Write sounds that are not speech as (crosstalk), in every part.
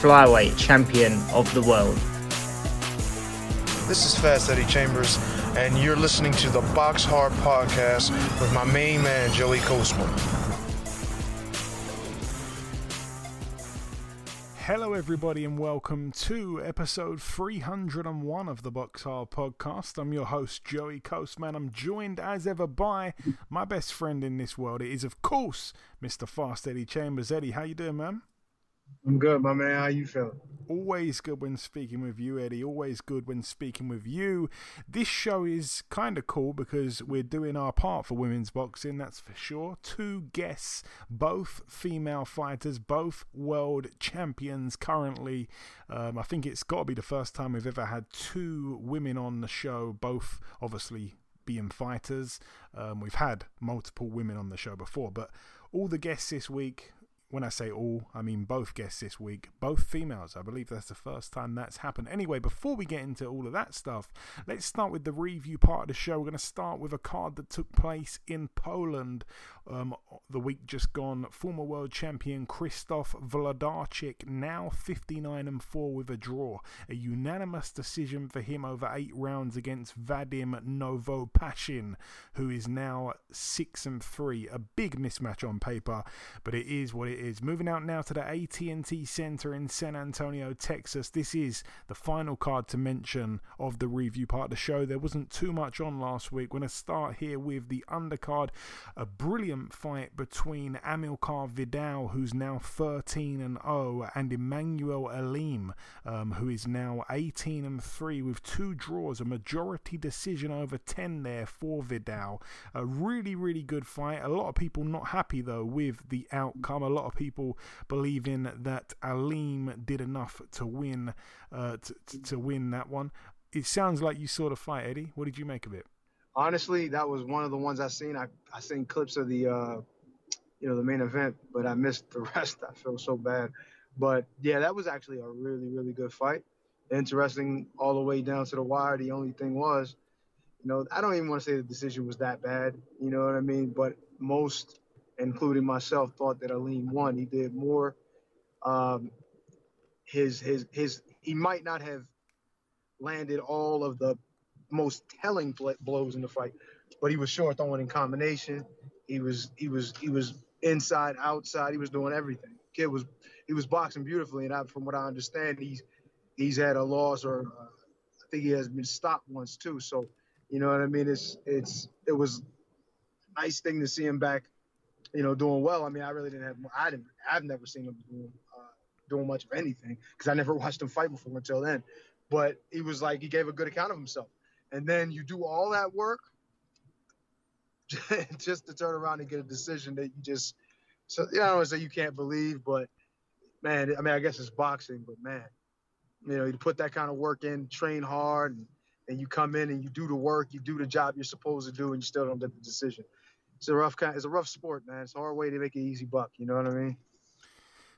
flyweight champion of the world. This is Fast Eddie Chambers, and you're listening to the Box Hard Podcast with my main man, Joey Coastman. Hello, everybody, and welcome to episode 301 of the Box Hard Podcast. I'm your host, Joey Coastman. I'm joined as ever by my best friend in this world. It is, of course, Mr. Fast Eddie Chambers. Eddie, how you doing, man? I'm good, my man. How you feeling? Always good when speaking with you, Eddie. Always good when speaking with you. This show is kind of cool because we're doing our part for women's boxing, that's for sure. Two guests, both female fighters, both world champions currently. Um, I think it's got to be the first time we've ever had two women on the show, both obviously being fighters. Um, we've had multiple women on the show before, but all the guests this week when I say all, I mean both guests this week, both females. I believe that's the first time that's happened. Anyway, before we get into all of that stuff, let's start with the review part of the show. We're going to start with a card that took place in Poland um, the week just gone. Former world champion Krzysztof Wlodarczyk, now 59 and 4 with a draw. A unanimous decision for him over eight rounds against Vadim Novopashin, who is now 6 and 3. A big mismatch on paper, but it is what it is. Moving out now to the AT&T Center in San Antonio, Texas. This is the final card to mention of the review part of the show. There wasn't too much on last week. We're going to start here with the undercard. A brilliant fight between Amilcar Vidal, who's now 13 and 0, and Immanuel Aleem, um, who is now 18 and 3 with two draws, a majority decision over 10 there for Vidal. A really, really good fight. A lot of people not happy though with the outcome. A lot of people believing that Aleem did enough to win, uh, to, to win that one. It sounds like you saw the fight, Eddie. What did you make of it? Honestly, that was one of the ones I seen. I I seen clips of the uh, you know the main event, but I missed the (laughs) rest. I feel so bad. But yeah, that was actually a really really good fight. Interesting all the way down to the wire. The only thing was, you know, I don't even want to say the decision was that bad. You know what I mean? But most, including myself, thought that Aleem won. He did more. Um, his his his he might not have landed all of the most telling blows in the fight, but he was sure throwing in combination. He was he was he was inside, outside. He was doing everything. Kid was he was boxing beautifully, and I, from what I understand, he's he's had a loss or uh, I think he has been stopped once too. So you know what I mean. It's it's it was nice thing to see him back. You know, doing well. I mean, I really didn't have. I didn't. I've never seen him doing, uh, doing much of anything because I never (laughs) watched him fight before until then. But he was like he gave a good account of himself and then you do all that work (laughs) just to turn around and get a decision that you just so you know, I don't say you can't believe, but man, I mean I guess it's boxing, but man, you know, you put that kind of work in, train hard and, and you come in and you do the work, you do the job you're supposed to do and you still don't get the decision. It's a rough kind it's a rough sport, man. It's a hard way to make an easy buck, you know what I mean?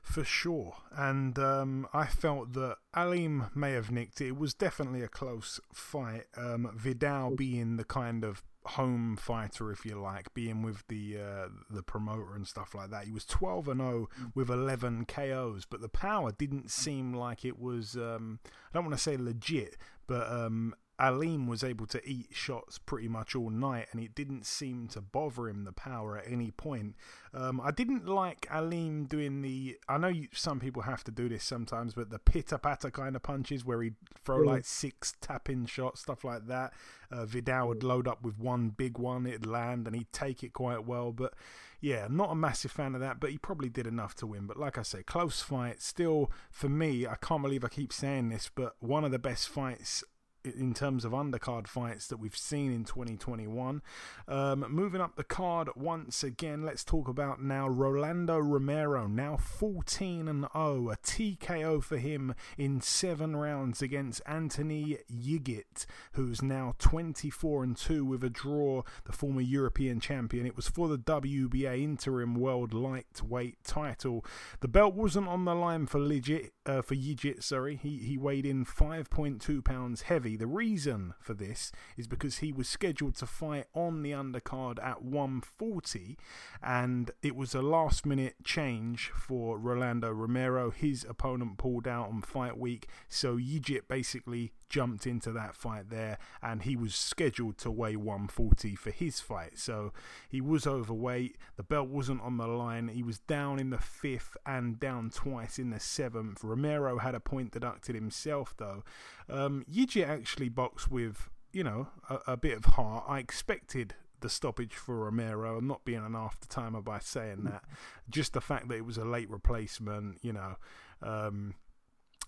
for sure. And um, I felt that Aleem may have nicked it. It was definitely a close fight. Um, Vidal being the kind of home fighter, if you like, being with the uh, the promoter and stuff like that. He was 12 and 0 with 11 KOs, but the power didn't seem like it was. Um, I don't want to say legit, but um, Aleem was able to eat shots pretty much all night, and it didn't seem to bother him the power at any point. Um, I didn't like Aleem doing the. I know you, some people have to do this sometimes, but the pitter patter kind of punches where he'd throw like six tap in shots, stuff like that. Uh, Vidal would load up with one big one, it'd land, and he'd take it quite well. But yeah, not a massive fan of that, but he probably did enough to win. But like I say, close fight. Still, for me, I can't believe I keep saying this, but one of the best fights in terms of undercard fights that we've seen in 2021. Um, moving up the card once again, let's talk about now Rolando Romero, now 14 and 0, a TKO for him in seven rounds against Anthony Yigit, who's now 24 and 2 with a draw, the former European champion. It was for the WBA interim world lightweight title. The belt wasn't on the line for uh, for Yigit, sorry. He he weighed in 5.2 pounds heavy the reason for this is because he was scheduled to fight on the undercard at 140, and it was a last minute change for Rolando Romero. His opponent pulled out on fight week, so Yigit basically jumped into that fight there, and he was scheduled to weigh 140 for his fight. So he was overweight. The belt wasn't on the line. He was down in the fifth and down twice in the seventh. Romero had a point deducted himself, though. Um, Yigit actually boxed with, you know, a, a bit of heart. I expected the stoppage for Romero. I'm not being an after timer by saying that. Just the fact that it was a late replacement, you know. Um,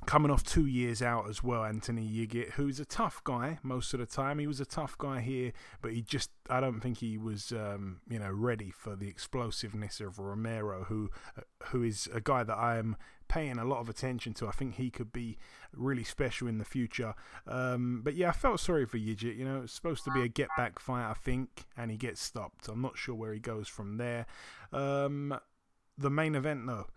coming off two years out as well, Anthony Yigit, who's a tough guy most of the time. He was a tough guy here, but he just, I don't think he was, um, you know, ready for the explosiveness of Romero, who, uh, who is a guy that I am paying a lot of attention to. I think he could be really special in the future. Um, but yeah, I felt sorry for Yigit. You know, it's supposed to be a get back fight, I think, and he gets stopped. I'm not sure where he goes from there. Um, the main event, though.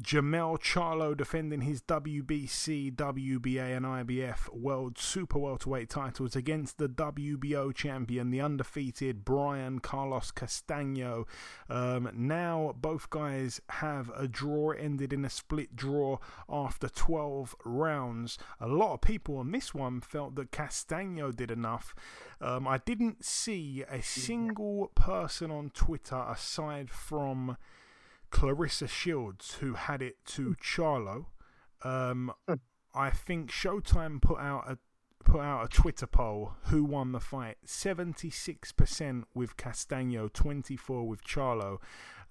Jermell Charlo defending his WBC, WBA, and IBF World Super Welterweight titles against the WBO champion, the undefeated Brian Carlos Castaño. Um, now, both guys have a draw, ended in a split draw after 12 rounds. A lot of people on this one felt that Castaño did enough. Um, I didn't see a single person on Twitter aside from. Claressa Shields, who had it to Charlo. Um, hmm. I think Showtime put out a put out a Twitter poll who won the fight. Seventy six percent with Castaño, twenty four with Charlo.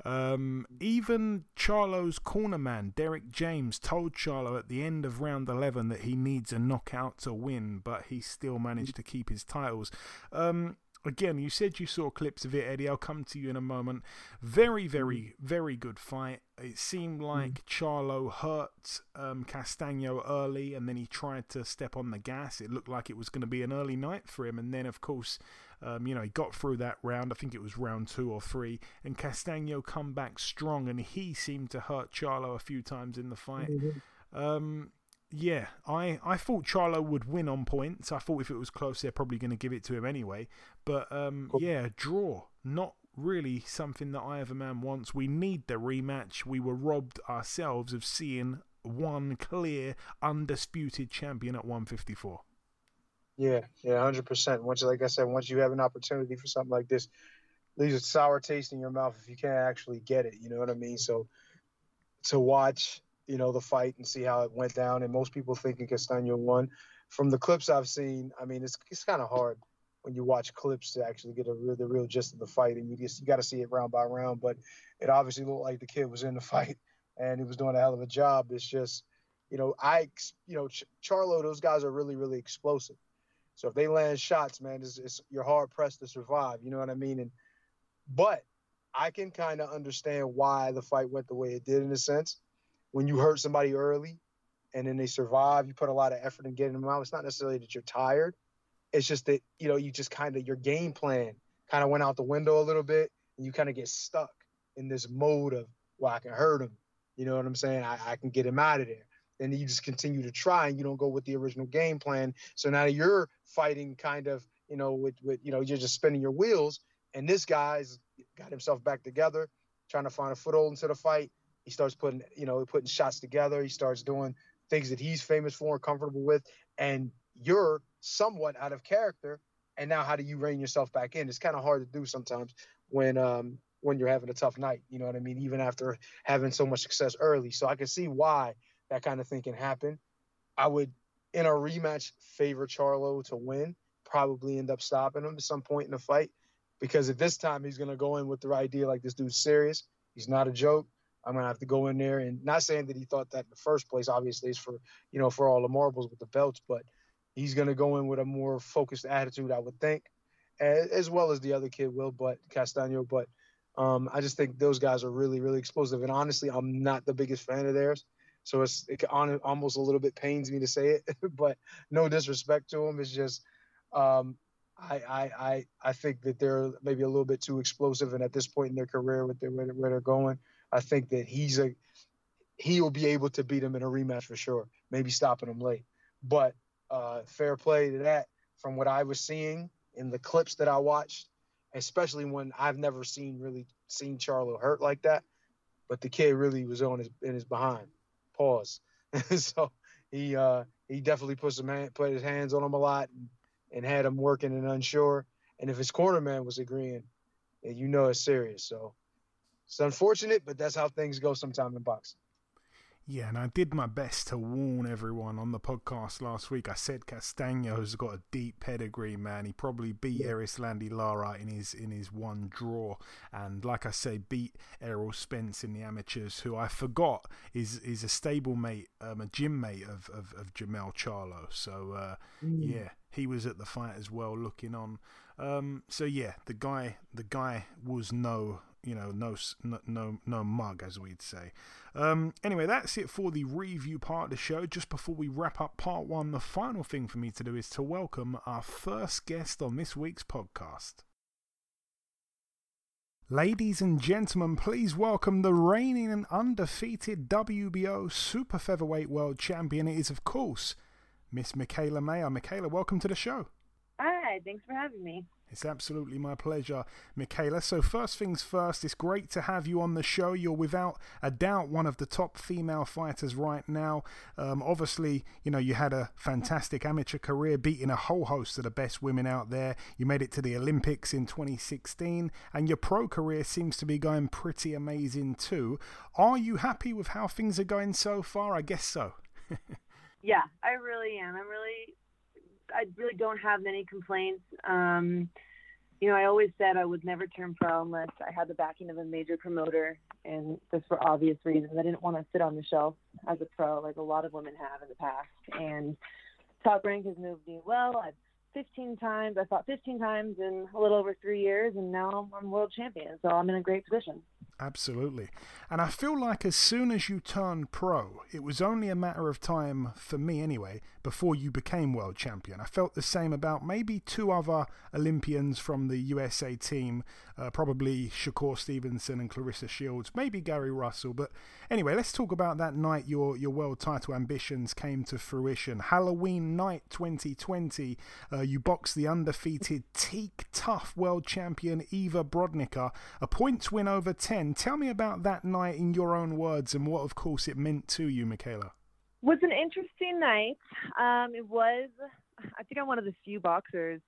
Um, even Charlo's corner man Derrick James told Charlo at the end of round eleven that he needs a knockout to win, but he still managed to keep his titles. Um, again, you said you saw clips of it, Eddie. I'll come to you in a moment. Very, very, mm. very good fight. It seemed mm. like. Charlo hurt um, Castaño early, and then he tried to step on the gas. It looked like it was going to be an early night for him, and then, of course, um, you know, he got through that round. I think it was round two or three, and Castaño come back strong, and he seemed to hurt Charlo a few times in the fight. Mm -hmm. um, yeah, I, I thought Charlo would win on points. I thought if it was close, they're probably going to give it to him anyway. But um, cool. yeah, draw. Not really something that I a Man wants. We need the rematch. We were robbed ourselves of seeing one clear, undisputed champion at 154. Yeah, yeah, hundred percent. Once, like I said, once you have an opportunity for something like this, leaves a sour taste in your mouth if you can't actually get it. You know what I mean? So to watch you know, the fight and see how it went down. And most people thinking Castaño won. From the clips I've seen, I mean, it's it's kind of hard when you watch clips to actually get a real, the real gist of the fight, and you just you got to see it round by round. But it obviously looked like the kid was in the (laughs) fight and he was doing a hell of a job. It's just, you know, I, you know, Ch- Charlo, those guys are really, really explosive. So if they land shots, man, it's, it's you're hard pressed to survive. You know what I mean? And but I can kind of understand why the fight went the way it did in a sense when you hurt somebody early and then they survive, you put a lot of effort in getting them out. It's not necessarily that you're tired. It's just that, you know, you just kind of, your game plan kind of went out the window a little bit and you kind of get stuck in this mode of, well, I can hurt him. You know what I'm saying? I, I can get him out of there. And you just continue to try and you don't go with the original game plan. So now you're fighting kind of, you know, with, with you know, you're just spinning your wheels. And this guy's got himself back together, trying to find a foothold into the fight. He starts putting, you know, putting shots together. He starts doing things that he's famous for and comfortable with. And you're somewhat out of character. And now, how do you rein yourself back in? It's kind of hard to do sometimes when um, when you're having a tough night. You know what I mean? Even after having so much success early. So I can see why that kind of thing can happen. I would, in a rematch, favor Charlo to win. Probably end up stopping him at some point in the fight because at this time he's going to go in with the idea like this dude's serious. He's not a joke. I'm gonna have to go in there and not saying that he thought that in the first place. Obviously, it's for you know for all the marbles with the belts, but he's to go in with a more focused attitude, I would think, as, well as the other kid will, but Castaño. But um, I just think those guys are really, really explosive. And honestly, I'm not the biggest fan of theirs. So it's it almost a little bit pains me to say it, (laughs) but no disrespect to them. It's just um, I, I I I think that they're maybe a little bit too explosive, and at this point in their career, with their, where they're going, I think that he's a he will be able to beat him in a rematch for sure. Maybe stopping him late, but uh, fair play to that. From what I was seeing in the clips that I watched, especially when I've never seen really seen Charlo hurt like that, but the kid really was on his in his behind. Pause. (laughs) so he uh, he definitely put some put his hands on him a lot and, and had him working and unsure. And if his corner man was agreeing, you know it's serious. So it's unfortunate, but that's how things go sometimes in boxing. Yeah, and I did my best to warn everyone on the podcast last week. I said Castaño's got a deep pedigree, man. He probably beat yeah. Erislandy Lara in his in his one draw, and like I say, beat Errol Spence in the amateurs, who I forgot is is a stablemate, um, a gym mate of of, of Jermell Charlo. So uh, mm. yeah, he was at the fight as well, looking on. Um, so yeah, the guy the guy was no you know, no, no, no mug, as we'd say. Um, anyway, that's it for the review part of the show. Just before we wrap up part one, the final thing for me to do is to welcome our first guest on this week's podcast. Ladies and gentlemen, please welcome the reigning and undefeated WBO Super Featherweight World Champion. It is, of course, Miss Mikaela Mayer. Mikaela, welcome to the show. Hi, thanks for having me. It's absolutely my pleasure, Mikaela. So, first things first, it's great to have you on the show. You're without a doubt one of the top female fighters right now. Um, obviously, you know, you had a fantastic amateur career, beating a whole host of the best women out there. You made it to the Olympics in 2016, and your pro career seems to be going pretty amazing too. Are you happy with how things are going so far? I guess so. (laughs) yeah, I really am. I'm really I really don't have many complaints. Um, you know, I always said I would never turn pro unless I had the backing of a major promoter, and just for obvious reasons. I didn't want to sit on the shelf as a pro like a lot of women have in the past. And Top Rank has moved me well. I've 15 times. I fought 15 times in a little over three years, and now I'm world champion. So I'm in a great position. Absolutely. And I feel like as soon as you turned pro, it was only a matter of time, for me anyway, before you became world champion. I felt the same about maybe two other Olympians from the USA team, uh, probably Shakur Stevenson and Claressa Shields, maybe Gary Russell. But anyway, let's talk about that night your, your world title ambitions came to fruition. Halloween night 2020, uh, you boxed the undefeated (laughs) teak tough world champion Ewa Brodnicka, a points win over 10 Tell me about that night in your own words and what, of course, it meant to you, Mikaela. was an interesting night. Um, it was, I think, I'm one of the few boxers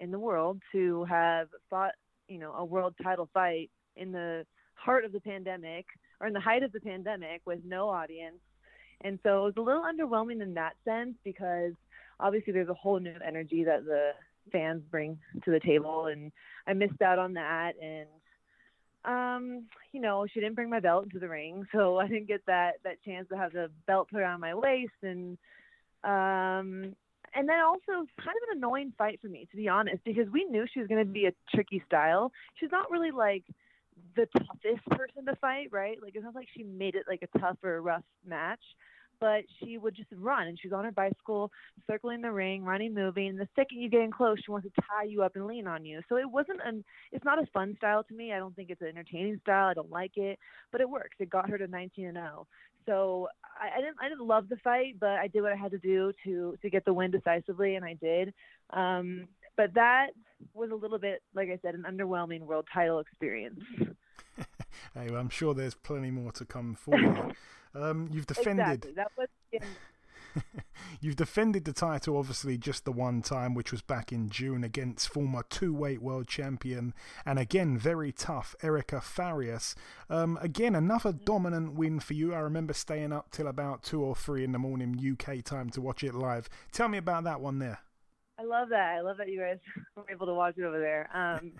in the world to have fought, you know, a world title fight in the heart of the pandemic or in the height of the pandemic with no audience. And so it was a little underwhelming in that sense because obviously there's a whole new energy that the fans bring to the table and I missed out on that and um, you know, she didn't bring my belt into the ring, (laughs) so I didn't get that that chance to have the belt put around my waist, and um, and then also kind of an annoying fight for me, to be honest, because we knew she was going to be a tricky style. She's not really like the toughest person to fight, right? Like it's not like she made it like a tough or a rough match but she would just run and she's on her bicycle circling the ring running moving and the second you get in close she wants to tie you up and lean on you. So it wasn't an it's not a fun style to me. I don't think it's an entertaining style. I don't like it but it works. It got her to 19 and 0 so I, I didn't i didn't love the fight but i did what i had to do to to get the win decisively and i did. Um but that was a little bit like i said an underwhelming world title experience well, I'm sure there's plenty more to come for you. (laughs) Um, you've defended. Exactly. That was. (laughs) You've defended the title obviously just the one time, which was back in June against former two weight world champion and again very tough Erica Farias. Um, again, another dominant win for you. I remember staying up till about two or three in the morning UK time to watch it live. Tell me about that one there. I love that. I love that you guys (laughs) were able to watch it over there. Um,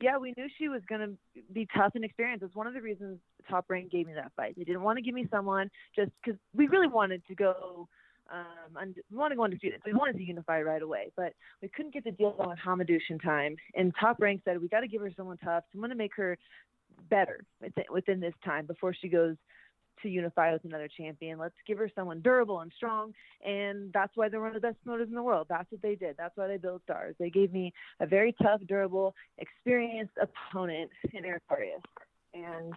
yeah, we knew she was going to be tough and experienced. It's one of the reasons Top Rank gave me that fight. They didn't want to give me someone just because we really wanted to go um, und- we wanted to go undefeated. We wanted to unify right away, but we couldn't get the deal with Hamadouche in time. And Top Rank said we got to give her someone tough, someone to make her better within, within this time before she goes to unify with another champion. Let's give her someone durable and strong, and that's why they're one of the best promoters in the world. That's what they did. That's why they built stars. They gave me a very tough, durable, experienced opponent in Erica Farias, and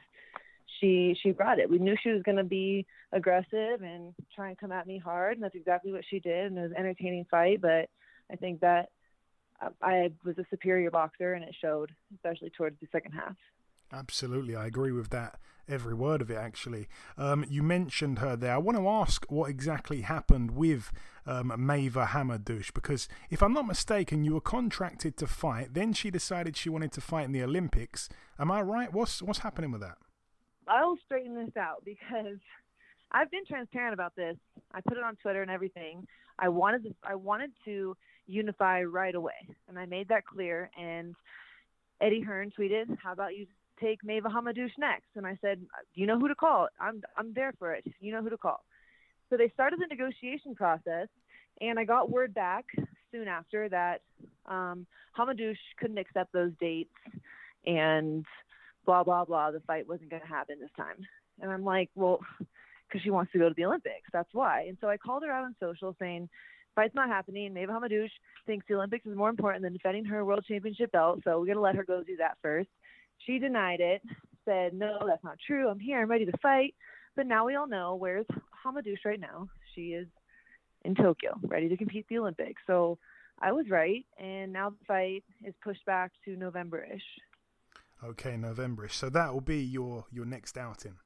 she she brought it. We knew she was going to be aggressive and try and come at me hard, and that's exactly what she did. And it was an entertaining fight, but I think that I was a superior boxer, and it showed, especially towards the second half. Absolutely, I agree with that. Every word of it, actually. Um, you mentioned her there. I want to ask what exactly happened with um, Maiva Hamadouche because, if I'm not mistaken, you were contracted to fight. Then she decided she wanted to fight in the Olympics. Am I right? What's what's happening with that? I'll straighten this out because I've been transparent about this. I put it on Twitter and everything. I wanted to, I wanted to unify right away, and I made that clear. And Eddie Hearn tweeted, "How about you take Maiva Hamadouche next?" And I said, "You know who to call. I'm I'm there for it. You know who to call." So they started the negotiation process, and I got word back soon after that um, Hamadouche couldn't accept those dates, and blah blah blah. The fight wasn't going to happen this time. And I'm like, well, because she wants to go to the Olympics. That's why. And so I called her out on social saying, fight's not happening. Maiva Hamadouche thinks the Olympics is more important than defending her world championship belt, so we're gonna let her go do that first. She denied it, said, no, that's not true. I'm here. I'm ready to fight. But now we all know where's Hamadouche right now. She is in Tokyo, ready to compete the Olympics. So I was right, and now the fight is pushed back to November-ish. Okay, Novemberish. So that will be your your next outing.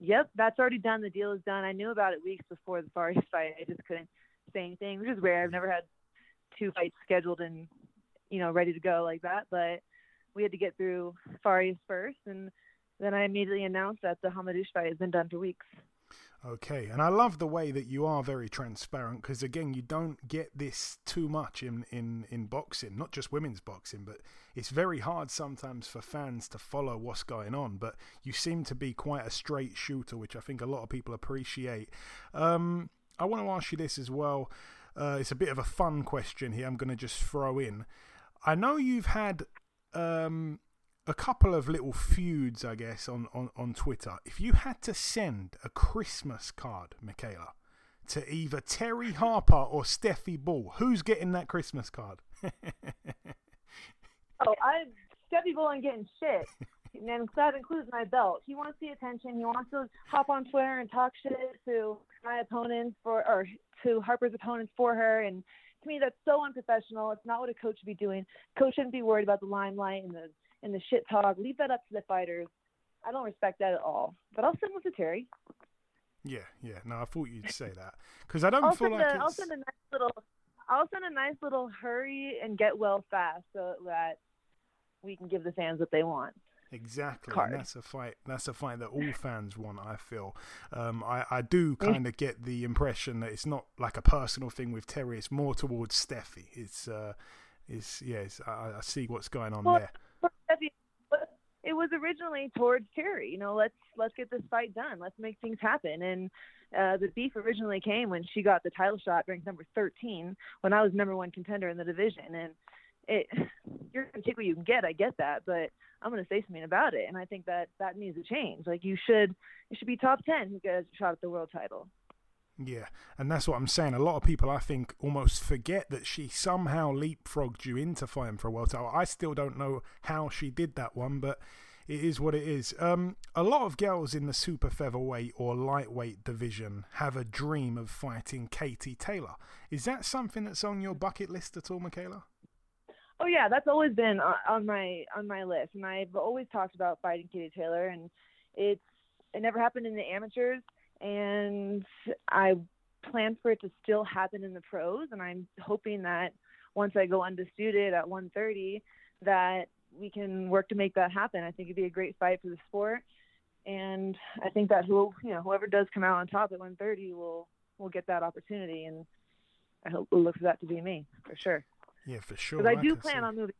Yep, that's already done. The deal is done. I knew about it weeks before the Farias fight. I just couldn't say anything, which is rare. I've never had two fights scheduled and you know ready to go like that. But we had to get through Farias first, and then I immediately announced that the Hamadouche fight has been done for weeks. Okay, and I love the way that you are very transparent because again, you don't get this too much in, in, in boxing, not just women's boxing, but it's very hard sometimes for fans to follow what's going on. But you seem to be quite a straight shooter, which I think a lot of people appreciate. Um, I want to ask you this as well. Uh, it's a bit of a fun question here. I'm going to just throw in. I know you've had um, a couple of little feuds, I guess, on, on, on Twitter. If you had to send a Christmas card, Mikaela, to either Terri (laughs) Harper or Stefy Bull, who's getting that Christmas card? (laughs) Oh, I Stefy Bull ain't getting shit. And that includes my belt. He wants the attention. He wants to hop on Twitter and talk shit to my opponents for, or to Harper's opponents for her. And to me, that's so unprofessional. It's not what a coach should be doing. Coach shouldn't be worried about the limelight and the and the shit talk. Leave that up to the fighters. I don't respect that at all. But I'll send one to Terri. Yeah, yeah. No, I thought you'd say that because I don't I'll feel like a. I'll send a nice little. I'll send a nice little hurry and get well fast so that we can give the fans what they want. Exactly, card. and that's a fight. That's a fight that all fans want. I feel. Um, I I do kind of get the impression that it's not like a personal thing with Terri. It's more towards Stefy. It's uh, it's yeah. It's, I, I see what's going on Well, there. for Stefy, but it was originally towards Terri. You know, let's let's get this fight done. Let's make things happen. And uh, the beef originally came when she got the title shot ranked number 13 when I was number one contender in the division. And it, you're gonna take what you can get. I get that, but I'm gonna say something about it. And I think that that needs to change. Like you should, you should be top 10 who gets a shot at the world title. Yeah, and that's what I'm saying. A lot of people, I think, almost forget that she somehow leapfrogged you into fighting for a world title. I still don't know how she did that one, but it is what it is. Um, a lot of girls in the super featherweight or lightweight division have a dream of fighting Katie Taylor. Is that something that's on your bucket list at all, Mikaela? Oh yeah, that's always been on, my on my list, and I've always talked about fighting Katie Taylor, and it's it never happened in the amateurs, and I plan for it to still happen in the pros, and I'm hoping that once I go undisputed at 130, that we can work to make that happen. I think it'd be a great fight for the sport, and I think that who you know whoever does come out on top at 130 will will get that opportunity, and I hope it looks for that to be me for sure. Yeah, for sure. Because I like do plan on moving.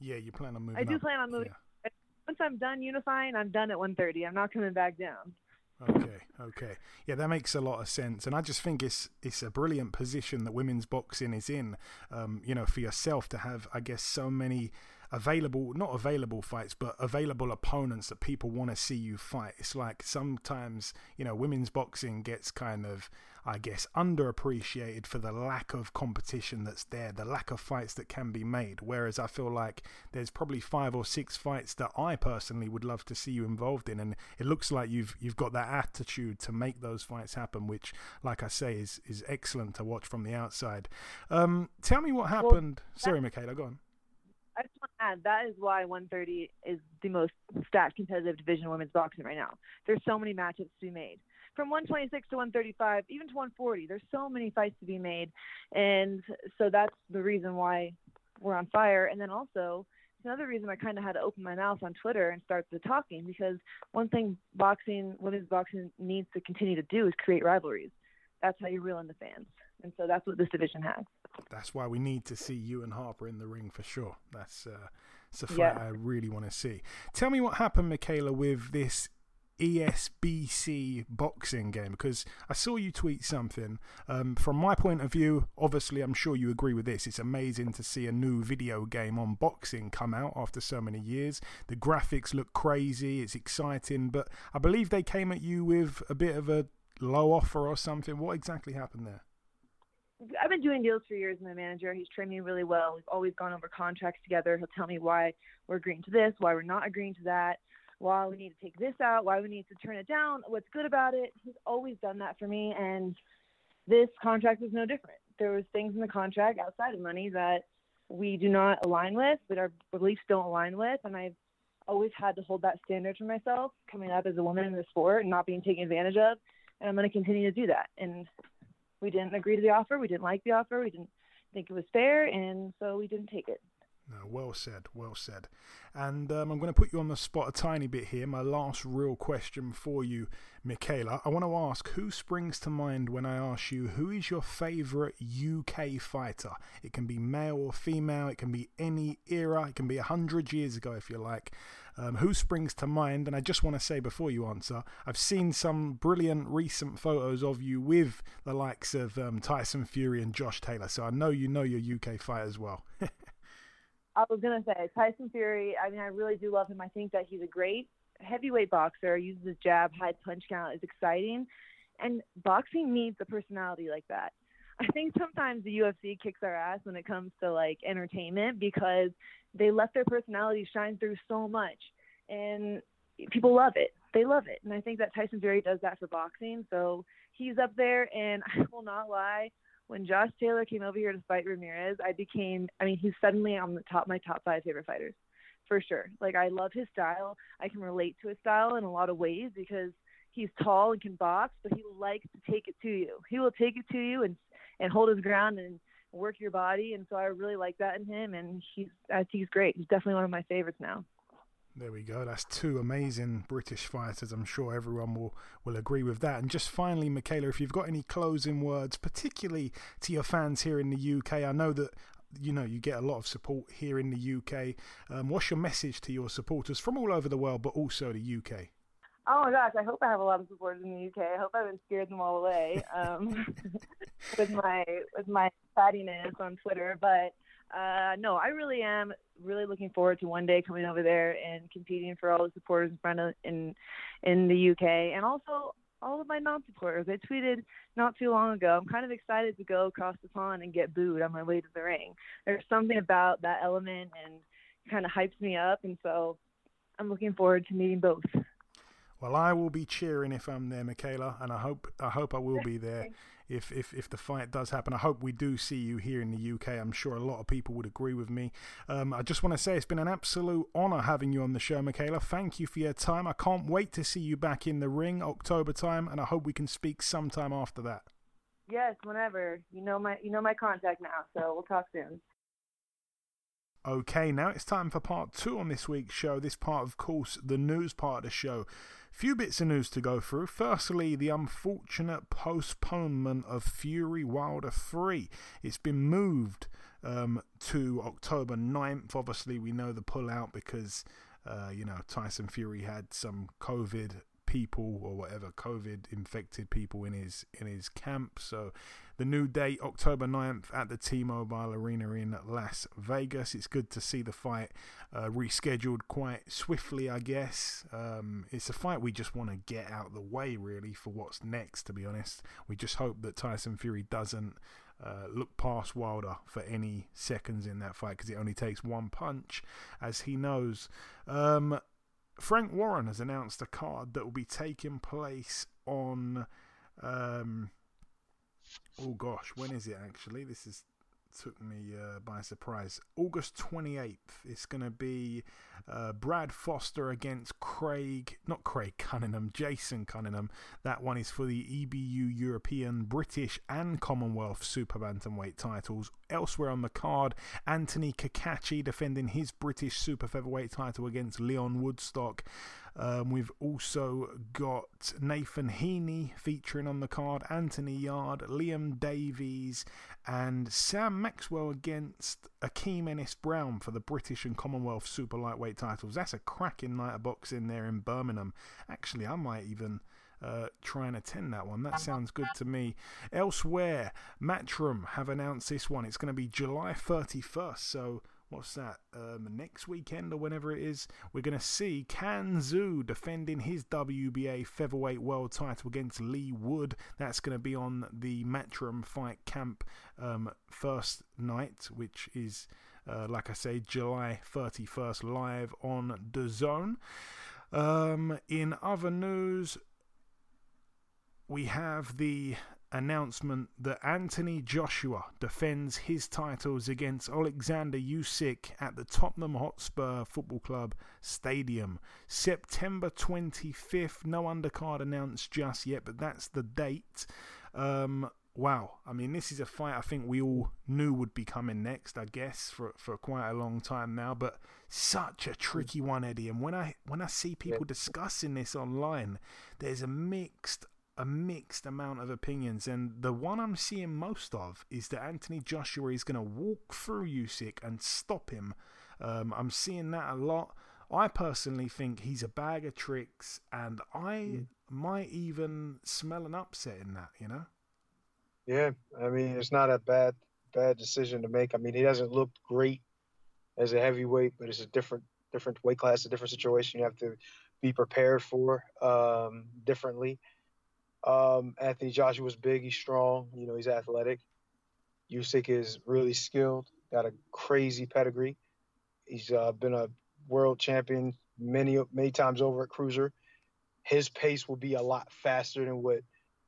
Yeah, you plan on moving. I do up. plan on moving. Once I'm done unifying, I'm done at 130. I'm not coming back down. Okay, okay, yeah, that makes a lot of sense, and I just think it's it's a brilliant position that women's boxing is in. Um, you know, for yourself to have, I guess, so many available, not available fights, but available opponents that people want to see you fight. It's like sometimes, you know, women's boxing gets kind of, I guess, underappreciated for the lack of competition that's there, the lack of fights that can be made. Whereas I feel like there's probably five or six fights that I personally would love to see you involved in, and it looks like you've you've got that attitude to make those fights happen, which, like I say, is is excellent to watch from the outside. Um, tell me what happened. Well, Sorry, Mikaela, go on. I just want to add that is why 130 is the most stacked competitive division in women's boxing right now. There's so many matchups to be made. From 126 to 135, even to 140, there's so many fights to be made, and so that's the reason why we're on fire. And then also it's another reason I kind of had to open my mouth on Twitter and start the talking because one thing boxing, women's boxing needs to continue to do is create rivalries. That's how you reel in the fans, and so that's what this division has. That's why we need to see you and Harper in the ring for sure. That's uh, it's a fight yeah. I really want to see. Tell me what happened, Mikaela, with this ESBC boxing game because I saw you tweet something. Um, from my point of view, obviously, I'm sure you agree with this. It's amazing to see a new video game on boxing come out after so many years. The graphics look crazy, it's exciting, but I believe they came at you with a bit of a low offer or something. What exactly happened there? I've been doing deals for years with my manager. He's trained me really well. We've always gone over contracts together. He'll tell me why we're agreeing to this, why we're not agreeing to that, why we need to take this out, why we need to turn it down, what's good about it. He's always done that for me and this contract was no different. There was things in the contract outside of money that we do not align with, that our beliefs don't align with, and I've always had to hold that standard for myself coming up as a woman in the sport and not being taken advantage of. And I'm going to continue to do that. And we didn't agree to the offer. We didn't like the offer. We didn't think it was fair, and so we didn't take it. No, well said, well said. And um, I'm going to put you on the spot a tiny bit here. My last real question for you, Mikaela. I want to ask who springs to mind when I ask you who is your favourite UK fighter? It can be male or female, it can be any era, it can be a hundred years ago if you like. Um, who springs to mind? And I just want to say before you answer, I've seen some brilliant recent photos of you with the likes of um, Tyson Fury and Josh Taylor. So I know you know your UK fight as well. (laughs) I was gonna say Tyson Fury. I mean, I really do love him. I think that he's a great heavyweight boxer. Uses his jab, high punch count is exciting, and boxing needs a personality like that. I think sometimes the UFC kicks our ass when it comes to like entertainment because they let their personality shine through so much, and people love it. They love it, and I think that Tyson Fury does that for boxing. So he's up there, and (laughs) I will not lie when Josh Taylor came over here to fight Ramirez, I became I mean, he's suddenly on the top my top five favorite fighters. For sure. Like I love his style. I can relate to his style in a lot of ways because he's tall and can box, but he likes to take it to you. He will take it to you and and hold his ground and work your body and so I really like that in him and he's I think he's great. He's definitely one of my favorites now. There we go. That's two amazing British fighters. I'm sure everyone will, will agree with that. And just finally, Mikaela, if you've got any closing words, particularly to your fans here in the UK, I know that you know you get a lot of support here in the UK. Um, what's your message to your supporters from all over the world, but also the UK? Oh my gosh, I hope I have a lot of supporters in the UK. I hope I haven't scared them all away um, (laughs) with my with my fattiness on Twitter. But uh, no, I really am really looking forward to one day coming over there and competing for all the supporters in front of in in the UK and also all of my non-supporters. I tweeted not too long ago. I'm kind of excited to go across the pond and get booed on my way to the ring. There's something about that element and kind of hypes me up, and so I'm looking forward to meeting both. Well, I will be cheering if I'm there, Mikaela, and I hope I hope I will be there (laughs) if if if the fight does happen. I hope we do see you here in the UK. I'm sure a lot of people would agree with me. Um, I just want to say it's been an absolute honour having you on the show, Mikaela. Thank you for your time. I can't wait to see you back in the ring October time, and I hope we can speak sometime after that. Yes, whenever. You know my you know my contact now, so we'll talk soon. Okay, now it's time for part two on this week's show. This part, of course, the news part of the show. Few bits of news to go through. Firstly, the unfortunate postponement of Fury Wilder 3. It's been moved um, to October 9th. Obviously, we know the pullout because, uh, you know, Tyson Fury had some COVID people or whatever COVID infected people in his in his camp. So the new date, October 9th at the T-Mobile Arena in Las Vegas. It's good to see the fight uh, rescheduled quite swiftly, I guess. Um, it's a fight we just want to get out of the way, really, for what's next, to be honest. We just hope that Tyson Fury doesn't uh, look past Wilder for any seconds in that fight because it only takes one punch, as he knows. Um, Frank Warren has announced a card that will be taking place on. Um, oh gosh, when is it actually? This is took me uh, by surprise. August 28th, it's going to be uh, Brad Foster against Craig, not Craig Cunningham, Jason Cunningham. That one is for the EBU European, British, and Commonwealth Super Bantamweight titles. Elsewhere on the card, Anthony Cacace defending his British Super Featherweight title against Leon Woodstock. Um, we've also got Nathan Heaney featuring on the card, Anthony Yarde, Liam Davies, and Sam Maxwell against Akeem Ennis Brown for the British and Commonwealth Super Lightweight titles. That's a cracking night of boxing there in Birmingham. Actually, I might even. Uh, try and attend that one. That sounds good to me. Elsewhere, Matchroom have announced this one. It's going to be July 31st, so what's that, um, next weekend or whenever it is, we're going to see Can Xu defending his WBA featherweight world title against Leigh Wood. That's going to be on the Matchroom Fight Camp um, first night, which is, uh, like I say, July 31st live on DAZN. Um, in other news, we have the announcement that Anthony Joshua defends his titles against Alexander Usyk at the Tottenham Hotspur Football Club Stadium. September 25th. No undercard announced just yet, but that's the date. Um, wow. I mean, this is a fight I think we all knew would be coming next, I guess, for, for quite a long time now, but such a tricky one, Eddie. And when I when I see people discussing this online, there's a mixed a mixed amount of opinions, and the one I'm seeing most of is that Anthony Joshua is going to walk through Usyk and stop him. Um, I'm seeing that a lot. I personally think he's a bag of tricks, and I mm. might even smell an upset in that. You know? Yeah, I mean it's not a bad bad decision to make. I mean he doesn't look great as a heavyweight, but it's a different different weight class, a different situation. You have to be prepared for um, differently. Um, Anthony Joshua's big. He's strong. You know, he's athletic. Usyk is really skilled. Got a crazy pedigree. He's uh, been a world champion many many times over at cruiser. His pace will be a lot faster than what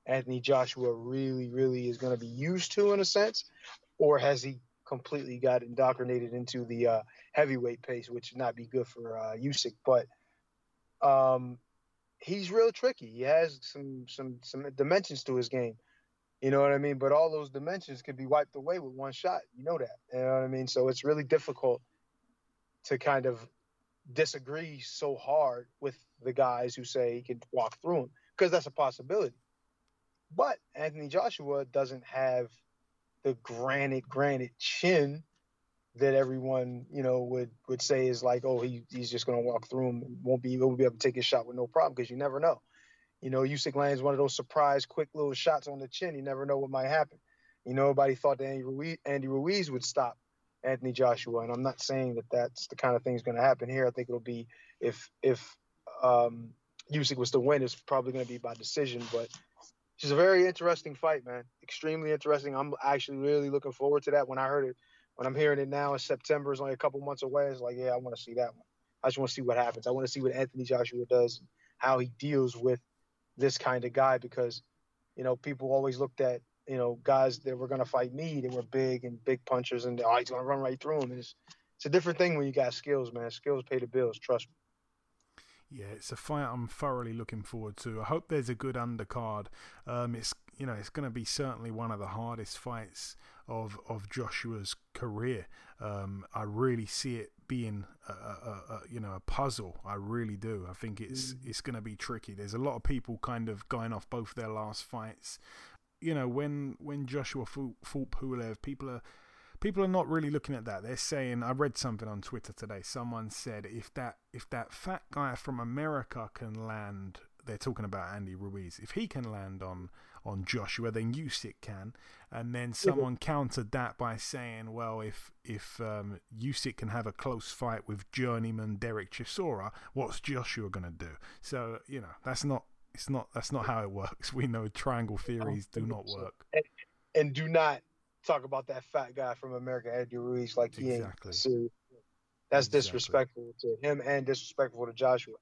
Anthony Joshua really, really is going to be used to in a sense, or has he completely got indoctrinated into the uh, heavyweight pace, which would not be good for uh, Usyk. But um, he's real tricky. He has some some some dimensions to his game. You know what I mean? But all those dimensions can be wiped away with one shot. You know that. You know what I mean? So it's really difficult to kind of disagree so hard with the guys who say he can walk through them because that's a possibility. But Anthony Joshua doesn't have the granite granite chin that everyone you know would would say is like, oh, he he's just gonna walk through him, won't be won't be able to take his shot with no problem because you never know. You know, Usyk lands one of those surprise, quick little shots on the chin. You never know what might happen. You know, nobody thought that Andy Ruiz, Andy Ruiz would stop Anthony Joshua, and I'm not saying that that's the kind of thing that's going to happen here. I think it'll be if if um, Usyk was to win, it's probably going to be by decision. But it's a very interesting fight, man. Extremely interesting. I'm actually really looking forward to that. When I heard it when I'm hearing it now in September is only a couple months away, it's like, yeah, I want to see that one. I just want to see what happens. I want to see what Anthony Joshua does, how he deals with this kind of guy, because, you know, people always looked at, you know, guys that were going to fight me that were big and big punchers, and oh, he's going to run right through. And it's, it's a different thing when you got skills, man. Skills pay the bills. Trust me. Yeah, it's a fight I'm thoroughly looking forward to. I hope there's a good undercard. Um, it's you know it's going to be certainly one of the hardest fights of of Joshua's career. Um, I really see it being a, a, a, you know a puzzle. I really do. I think it's mm. it's going to be tricky. There's a lot of people kind of going off both their last fights. You know when when Joshua fought, fought Pulev, people are people are not really looking at that. They're saying I read something on Twitter today. Someone said if that if that fat guy from America can land they're talking about Andy Ruiz. If he can land on on Joshua, then Usyk can. And then someone countered that by saying, well, if if um, Usyk can have a close fight with journeyman Dereck Chisora, what's Joshua going to do? So you know that's not it's not that's not how it works. (laughs) We know triangle theories do not work. And, and do not talk about that fat guy from America, Andy Ruiz, like he Exactly. ain't. That's Exactly. disrespectful to him and disrespectful to Joshua.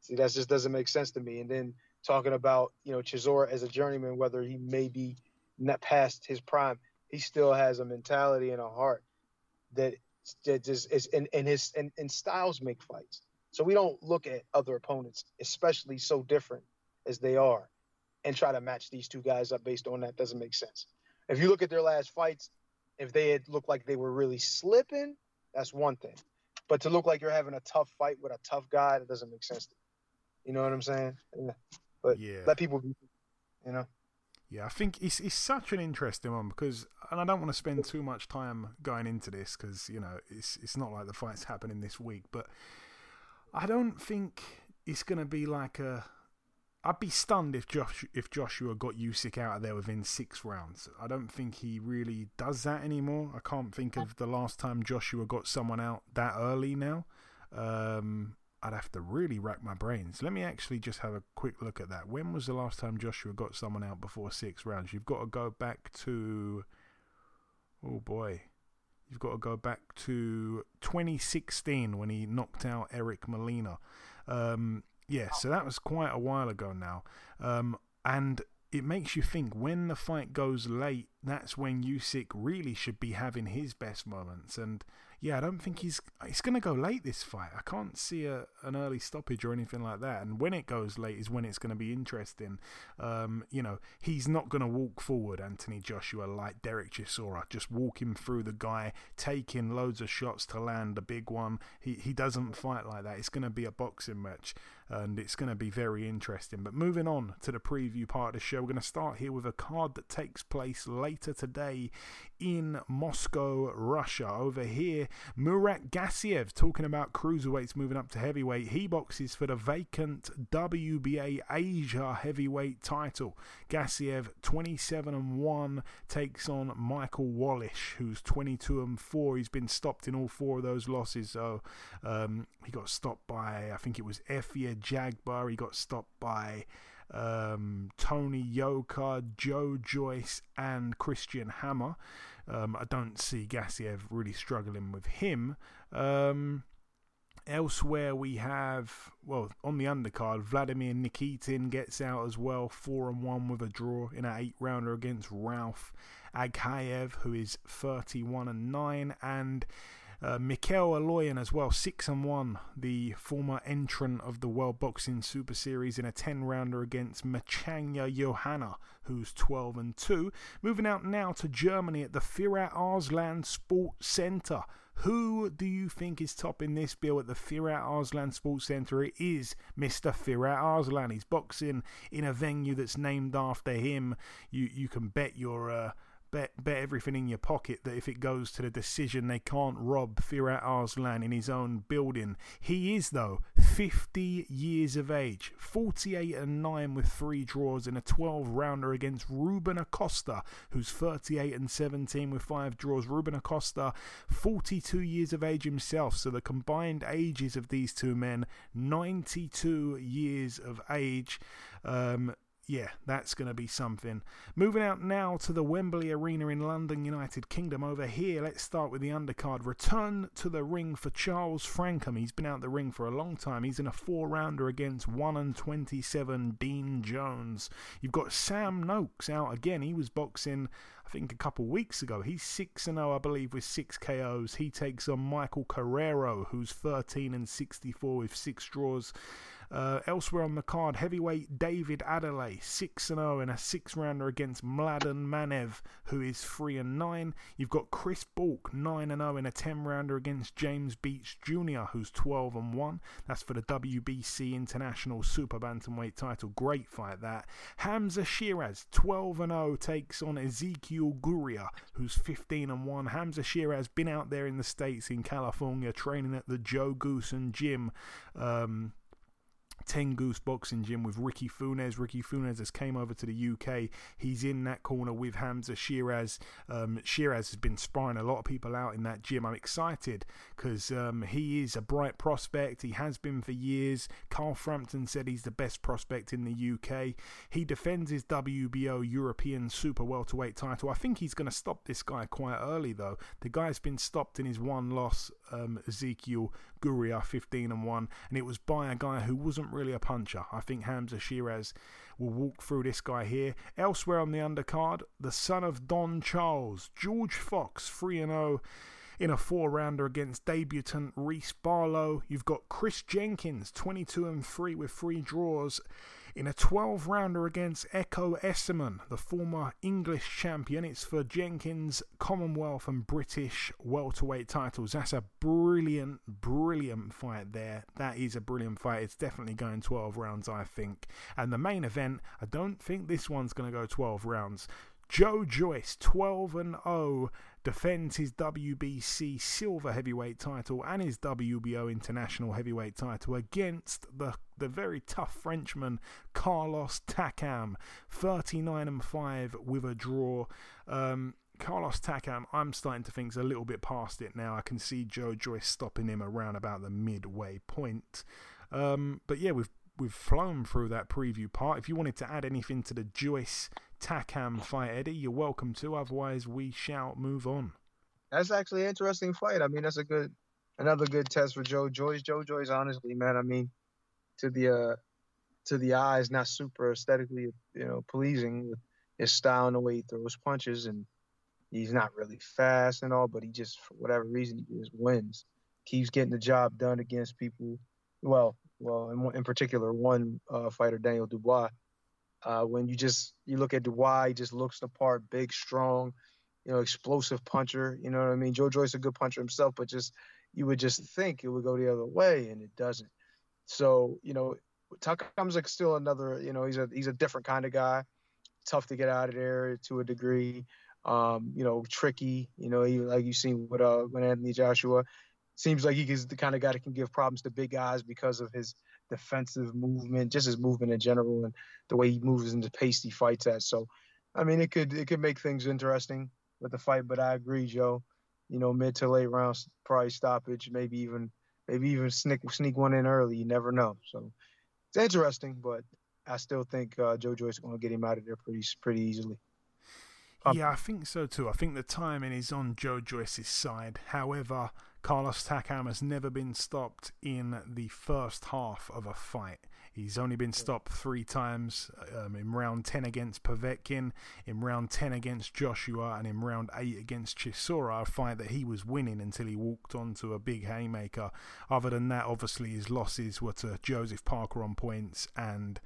See, that just doesn't make sense to me. And then talking about you know Chisora as a journeyman, whether he may be not past his prime, he still has a mentality and a heart that that just is and, and his and, and styles make fights. So we don't look at other opponents, especially so different as they are, and try to match these two guys up based on that. Doesn't make sense. If you look at their last fights, if they had looked like they were really slipping, that's one thing. But to look like you're having a tough fight with a tough guy, that doesn't make sense. To. You know what I'm saying? Yeah. But Yeah. let people be, you know. Yeah, I think it's it's such an interesting one because, and I don't want to spend too much time going into this because you know it's it's not like the fight's happening this week, but I don't think it's gonna be like a. I'd be stunned if Josh if Joshua got Usyk out of there within six rounds. I don't think he really does that anymore. I can't think of the last time Joshua got someone out that early now. Um, I'd have to really rack my brains. Let me actually just have a quick look at that. When was the last time Joshua got someone out before six rounds? You've got to go back to. Oh boy. You've got to go back to 2016 when he knocked out Eric Molina. Um, yeah, so that was quite a while ago now. Um, and it makes you think when the fight goes late, that's when Usyk really should be having his best moments. And yeah, I don't think he's he's going to go late this fight. I can't see a, an early stoppage or anything like that. And when it goes late is when it's going to be interesting. Um, you know, he's not going to walk forward, Anthony Joshua, like Dereck Chisora, just walking through the guy, taking loads of shots to land a big one. He he doesn't fight like that. It's going to be a boxing match, and it's going to be very interesting. But moving on to the preview part of the show, we're going to start here with a card that takes place later today in Moscow, Russia. Over here, Murat Gassiev talking about cruiserweights moving up to heavyweight. He boxes for the vacant WBA Asia heavyweight title. Gassiev, 27 and 1, takes on Michael Wallisch, who's 22 and 4. He's been stopped in all four of those losses. So um, he got stopped by, I think it was Efe Ajagba. He got stopped by um, Tony Yoka, Joe Joyce, and Christian Hammer. Um, I don't see Gassiev really struggling with him. Um, elsewhere, we have well on the undercard, Vladimir Nikitin gets out as well, four and one with a draw in an eight rounder against Ralph Aghayev, who is thirty-one and nine, and uh, Mikhail Aloyan as well, six and one, the former entrant of the World Boxing Super Series in a ten rounder against Machanya Johanna, who's twelve and two. Moving out now to Germany at the Firat Arslan Sports Centre. Who do you think is topping this bill at the Firat Arslan Sports Centre? It is Mr. Firat Arslan. He's boxing in a venue that's named after him. You you can bet your uh, bet bet everything in your pocket that if it goes to the decision, they can't rob Firat Arslan in his own building. He is though 50 years of age, 48 and 9 with three draws in a 12 rounder against Ruben Acosta, who's 38 and 17 with five draws. Ruben Acosta, 42 years of age himself, so the combined ages of these two men, 92 years of age. Um, yeah, that's going to be something. Moving out now to the Wembley Arena in London, United Kingdom. Over here, let's start with the undercard. Return to the ring for Charles Frankham. He's been out the ring for a long time. He's in a four rounder against 1 and 27 Dean Jones. You've got Sam Noakes out again. He was boxing, I think, a couple weeks ago. He's 6 and 0, I believe, with six KOs. He takes on Michael Carrero, who's 13 and 64 with six draws. Uh, elsewhere on the card, heavyweight David Adelaide, 6 0 in a six rounder against Mladen Manev, who is 3 and 9. You've got Chris Bourke, 9 and 0 in a 10 rounder against James Beech Jr., who's 12 and 1. That's for the WBC International Super Bantamweight title. Great fight that. Hamza Sheeraz, 12 and 0, takes on Ezekiel Guria, who's 15 and 1. Hamza Sheeraz been out there in the States, in California, training at the Joe Goossen gym. Um, 10 Goose Boxing Gym with Ricky Funez. Ricky Funez has came over to the UK. He's in that corner with Hamza Sheeraz. Um, Sheeraz has been sparring a lot of people out in that gym. I'm excited because um, he is a bright prospect. He has been for years. Carl Frampton said he's the best prospect in the UK. He defends his WBO European Super Welterweight title. I think he's going to stop this guy quite early, though. The guy's been stopped in his one loss, um, Ezekiel Guria, 15 and 1, and it was by a guy who wasn't really a puncher. I think Hamza Sheeraz will walk through this guy here. Elsewhere on the undercard, the son of Don Charles, George Fox, 3 0 in a four rounder against debutant Reese Barlow. You've got Chris Jenkins, 22 and 3 with three draws in a 12 rounder against Ekow Essuman, the former English champion. It's for Jenkins' Commonwealth and British welterweight titles. That's a brilliant, brilliant fight there. That is a brilliant fight. It's definitely going 12 rounds, I think. And the main event, I don't think this one's going to go 12 rounds. Joe Joyce, 12 and 0, defends his WBC silver heavyweight title and his WBO international heavyweight title against the the very tough Frenchman Carlos Takam, 39 and 5 with a draw. Um, Carlos Takam, I'm starting to think is a little bit past it now. I can see Joe Joyce stopping him around about the midway point. Um, but yeah, we've we've flown through that preview part. If you wanted to add anything to the Joyce Takam fight, Eddie, you're welcome to. Otherwise, we shall move on. That's actually an interesting fight. I mean, that's a good, another good test for Joe Joyce. Joe Joyce, honestly, man. I mean, to the uh, to the eyes, not super aesthetically, you know, pleasing with his style and the way he throws punches, and he's not really fast and all, but he just, for whatever reason, he just wins. Keeps getting the job done against people. Well, well, in, in particular, one uh, fighter, Daniel Dubois uh, when you just you look at Dubois, he just looks the part, big, strong, you know, explosive puncher. You know what I mean? Joe Joyce a good puncher himself, but just you would just think it would go the other way, and it doesn't. So you know, Takam's like still another. You know, he's a he's a different kind of guy. Tough to get out of there to a degree. Um, you know, tricky. You know, he, like you've seen with uh, with Anthony Joshua. Seems like he's the kind of guy that can give problems to big guys because of his defensive movement, just his movement in general, and the way he moves and the pace he fights at. So, I mean, it could it could make things interesting with the fight. But I agree, Joe. You know, mid to late rounds, probably stoppage, maybe even maybe even sneak sneak one in early. You never know. So it's interesting, but I still think uh, Joe Joyce is going to get him out of there pretty pretty easily. Um, yeah, I think so too. I think the timing is on Joe Joyce's side. However, Carlos Takam has never been stopped in the first half of a fight. He's only been stopped three times um, in round 10 against Povetkin, in round 10 against Joshua, and in round 8 against Chisora, a fight that he was winning until he walked onto a big haymaker. Other than that, obviously, his losses were to Joseph Parker on points and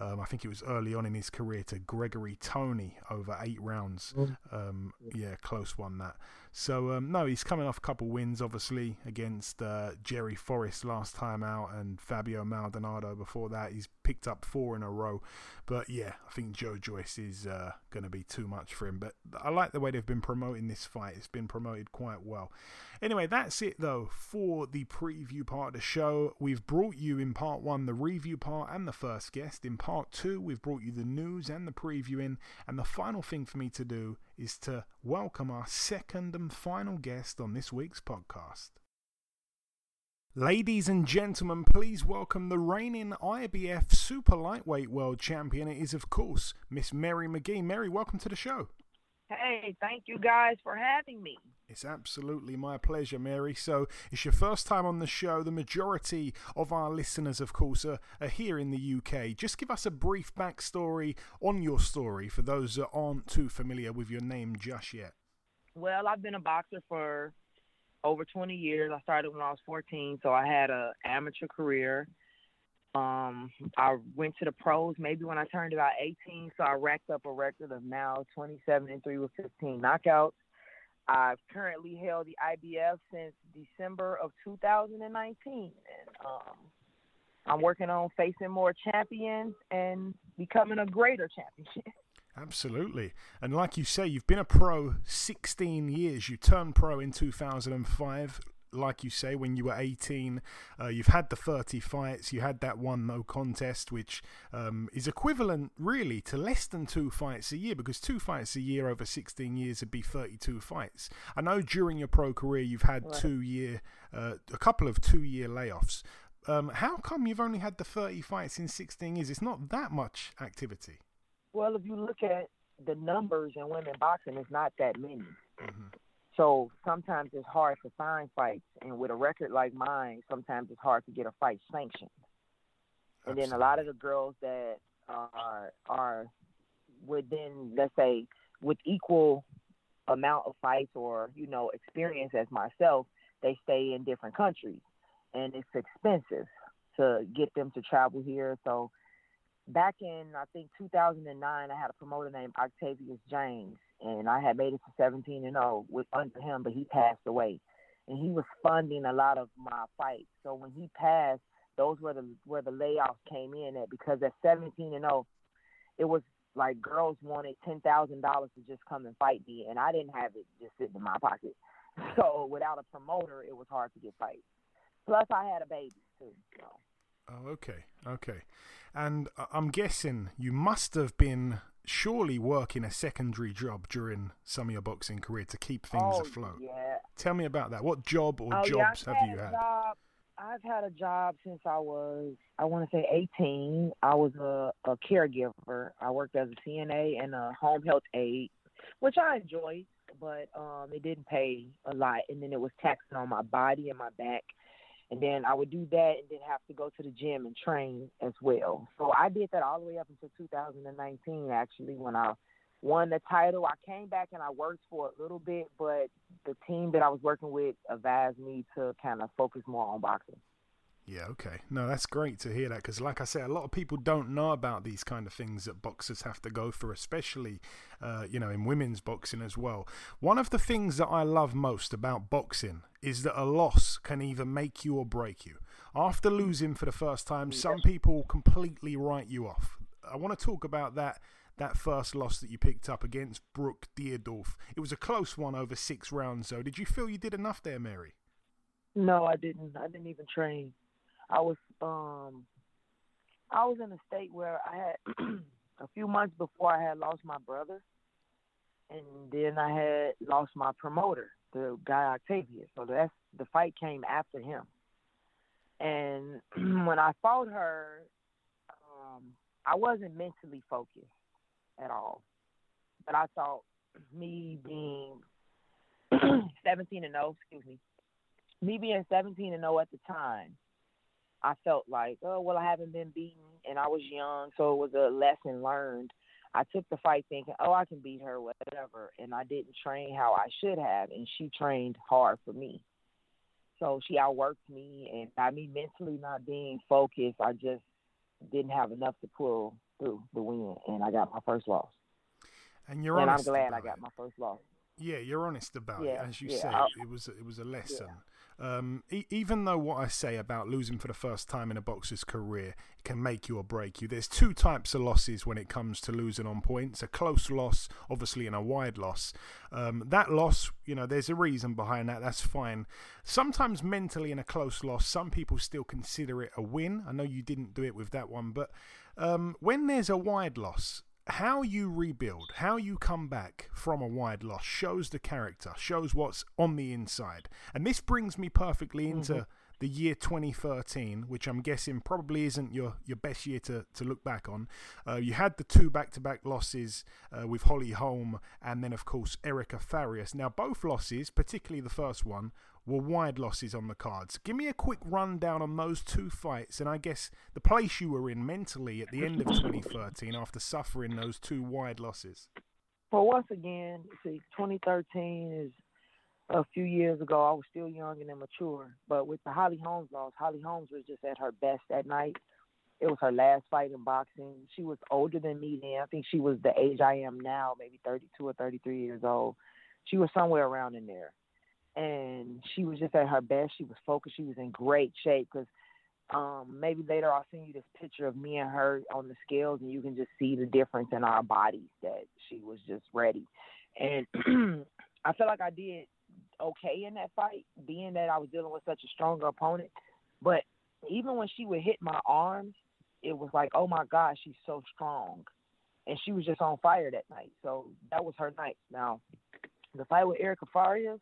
um, I think it was early on in his career to Gregory Tony over eight rounds. Um, yeah, close one that. So um, no, he's coming off a couple wins, obviously against uh, Jerry Forrest last time out and Fabio Maldonado before that. He's picked up four in a row, but yeah, I think Joe Joyce is uh, going to be too much for him. But I like the way they've been promoting this fight; it's been promoted quite well. Anyway, that's it though for the preview part of the show. We've brought you in part one the review part and the first guest. In part two, we've brought you the news and the preview in, and the final thing for me to do is to welcome our second and final guest on this week's podcast. Ladies and gentlemen, please welcome the reigning IBF Super Lightweight World Champion. It is, of course, Miss Mary McGee. Mary, welcome to the show. Hey, thank you guys for having me. It's absolutely my pleasure, Mary. So, it's your first time on the show. The majority of our listeners, of course, are, are here in the UK. Just give us a brief backstory on your story for those that aren't too familiar with your name just yet. Well, I've been a boxer for over 20 years. I started when I was 14, so I had an amateur career. Um, I went to the pros maybe when I turned about 18, so I racked up a record of now 27 and 3 with 15 knockouts. I've currently held the IBF since December of 2019, and um, I'm working on facing more champions and becoming a greater championship. (laughs) Absolutely. And like you say, you've been a pro 16 years. You turned pro in 2005. like you say, when you were 18. Uh, you've had the 30 fights. You had that one no contest, which um, is equivalent really to less than two fights a year because two fights a year over 16 years would be 32 fights. I know during your pro career you've had right. two year, uh, a couple of two year layoffs. Um, how come you've only had the 30 fights in 16 years? It's not that much activity. Well, if you look at the numbers in women boxing, it's not that many. Mm-hmm. So sometimes it's hard to find fights, and with a record like mine, sometimes it's hard to get a fight sanctioned. And then a lot of the girls that are are within, let's say, with equal amount of fights or you know experience as myself, they stay in different countries, and it's expensive to get them to travel here. So back in I think 2009, I had a promoter named Octavius James, and I had made it to 17 and 0 with under him, but he passed away, and he was funding a lot of my fights. So when he passed, those were the where the layoffs came in at because at 17 and 0, it was like girls wanted ten thousand dollars to just come and fight me, and I didn't have it just sitting in my pocket. (laughs) So without a promoter, it was hard to get fights. Plus, I had a baby too. So. Oh, okay, okay. And I'm guessing you must have been surely working a secondary job during some of your boxing career to keep things oh, afloat. Yeah. Tell me about that. What job or oh, jobs yeah, have you had? Job. I've had a job since I was, I want to say 18. I was a, a caregiver. I worked as a CNA and a home health aide, which I enjoyed, but um, it didn't pay a lot. And then it was taxing on my body and my back and then I would do that and then have to go to the gym and train as well. So I did that all the way up until 2019 actually when I won the title. I came back and I worked for a little bit, but the team that I was working with advised me to kind of focus more on boxing. Yeah, okay. No, that's great to hear that because, like I said, a lot of people don't know about these kind of things that boxers have to go through, especially, uh, you know, in women's boxing as well. One of the things that I love most about boxing is that a loss can either make you or break you. After losing for the first time, some people completely write you off. I want to talk about that that first loss that you picked up against Brooke Dierdorf. It was a close one over six rounds, though. Did you feel you did enough there, Mary? No, I didn't. I didn't even train. I was um I was in a state where I had (clears throat) a few months before I had lost my brother and then I had lost my promoter, the guy Octavius. So that's the fight came after him. And (clears throat) when I fought her, um, I wasn't mentally focused at all. But I thought me being (clears throat) 17 and 0, excuse me, me being 17 and 0 at the time, I felt like, oh well, I haven't been beaten, and I was young, so it was a lesson learned. I took the fight thinking, oh, I can beat her, whatever, and I didn't train how I should have, and she trained hard for me. So she outworked me, and by me mentally not being focused, I just didn't have enough to pull through the win, and I got my first loss. And you're and I'm glad I got my first loss. Yeah, you're honest about yeah, it, as you yeah, say. I, it was it was a lesson. Yeah. Um, e- even though what I say about losing for the first time in a boxer's career can make you or break you, there's two types of losses when it comes to losing on points: a close loss, obviously, and a wide loss. Um, that loss, you know, there's a reason behind that. That's fine. Sometimes mentally in a close loss, some people still consider it a win. I know you didn't do it with that one, but um, when there's a wide loss, how you rebuild, how you come back from a wide loss shows the character, shows what's on the inside. And this brings me perfectly into mm-hmm. The year 2013, which I'm guessing probably isn't your, your best year to, to look back on. Uh, you had the two back to back losses uh, with Holly Holm and then, of course, Erica Farias. Now, both losses, particularly the first one, were wide losses on the cards. Give me a quick rundown on those two fights, and I guess the place you were in mentally at the end of 2013 after suffering those two wide losses. Well, once again, see, 2013 is a few years ago. I was still young and immature, but with the Holly Holmes loss, Holly Holmes was just at her best that night. It was her last fight in boxing. She was older than me then. I think she was the age I am now, maybe 32 or 33 years old. She was somewhere around in there and she was just at her best. She was focused. She was in great shape because um, maybe later I'll send you this picture of me and her on the scales, and you can just see the difference in our bodies that she was just ready. And (clears throat) I feel like I did okay in that fight, being that I was dealing with such a stronger opponent. But even when she would hit my arms, it was like, oh my gosh, she's so strong. And she was just on fire that night. So that was her night. Now, the fight with Erica Farias,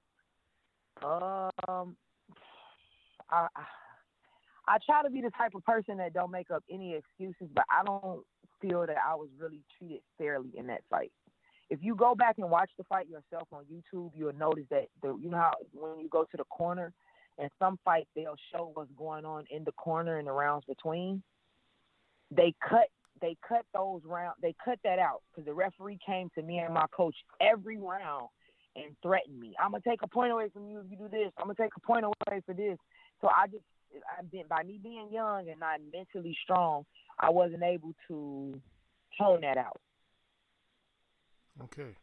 um, I, I try to be the type of person that don't make up any excuses, but I don't feel that I was really treated fairly in that fight. If you go back and watch the fight yourself on YouTube, you'll notice that the you know how when you go to the corner and some fights they'll show what's going on in the corner and the rounds between. They cut they cut those round they cut that out because the referee came to me and my coach every round and threatened me. I'm gonna take a point away from you if you do this. I'm gonna take a point away for this. So I just I've been by me being young and not mentally strong, I wasn't able to tone that out. Okay.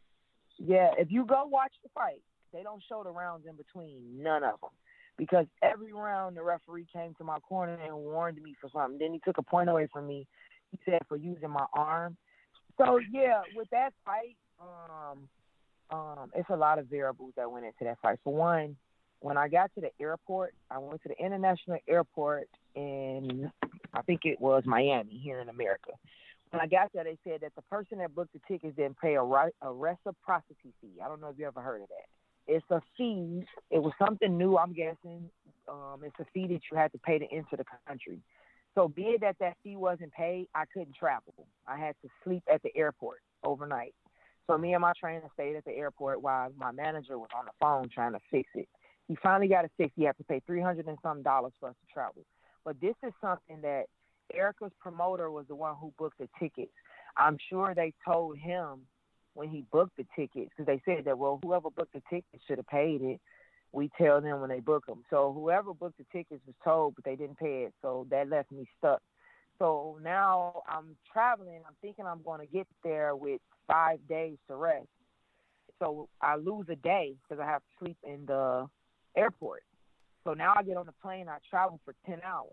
Yeah, if you go watch the fight, they don't show the rounds in between, none of them. Because every round the referee came to my corner and warned me for something. Then he took a point away from me. He said for using my arm. So yeah, with that fight, um, um, it's a lot of variables that went into that fight. For one, when I got to the airport, I went to the international airport in I think it was Miami here in America. When I got there, they said that the person that booked the tickets didn't pay a, a reciprocity fee. I don't know if you ever heard of that. It's a fee. It was something new, I'm guessing. Um, it's a fee that you had to pay to enter the country. So, being that that fee wasn't paid, I couldn't travel. I had to sleep at the airport overnight. So, me and my trainer stayed at the airport while my manager was on the phone trying to fix it. He finally got it fixed. He had to pay three hundred and some dollars for us to travel. But this is something that Erica's promoter was the one who booked the tickets. I'm sure they told him when he booked the tickets because they said that well whoever booked the tickets should have paid it. We tell them when they book them. So whoever booked the tickets was told, but they didn't pay it. So that left me stuck. So now I'm traveling. I'm thinking I'm going to get there with five days to rest. So I lose a day because I have to sleep in the airport. So now I get on the plane. I travel for ten hours.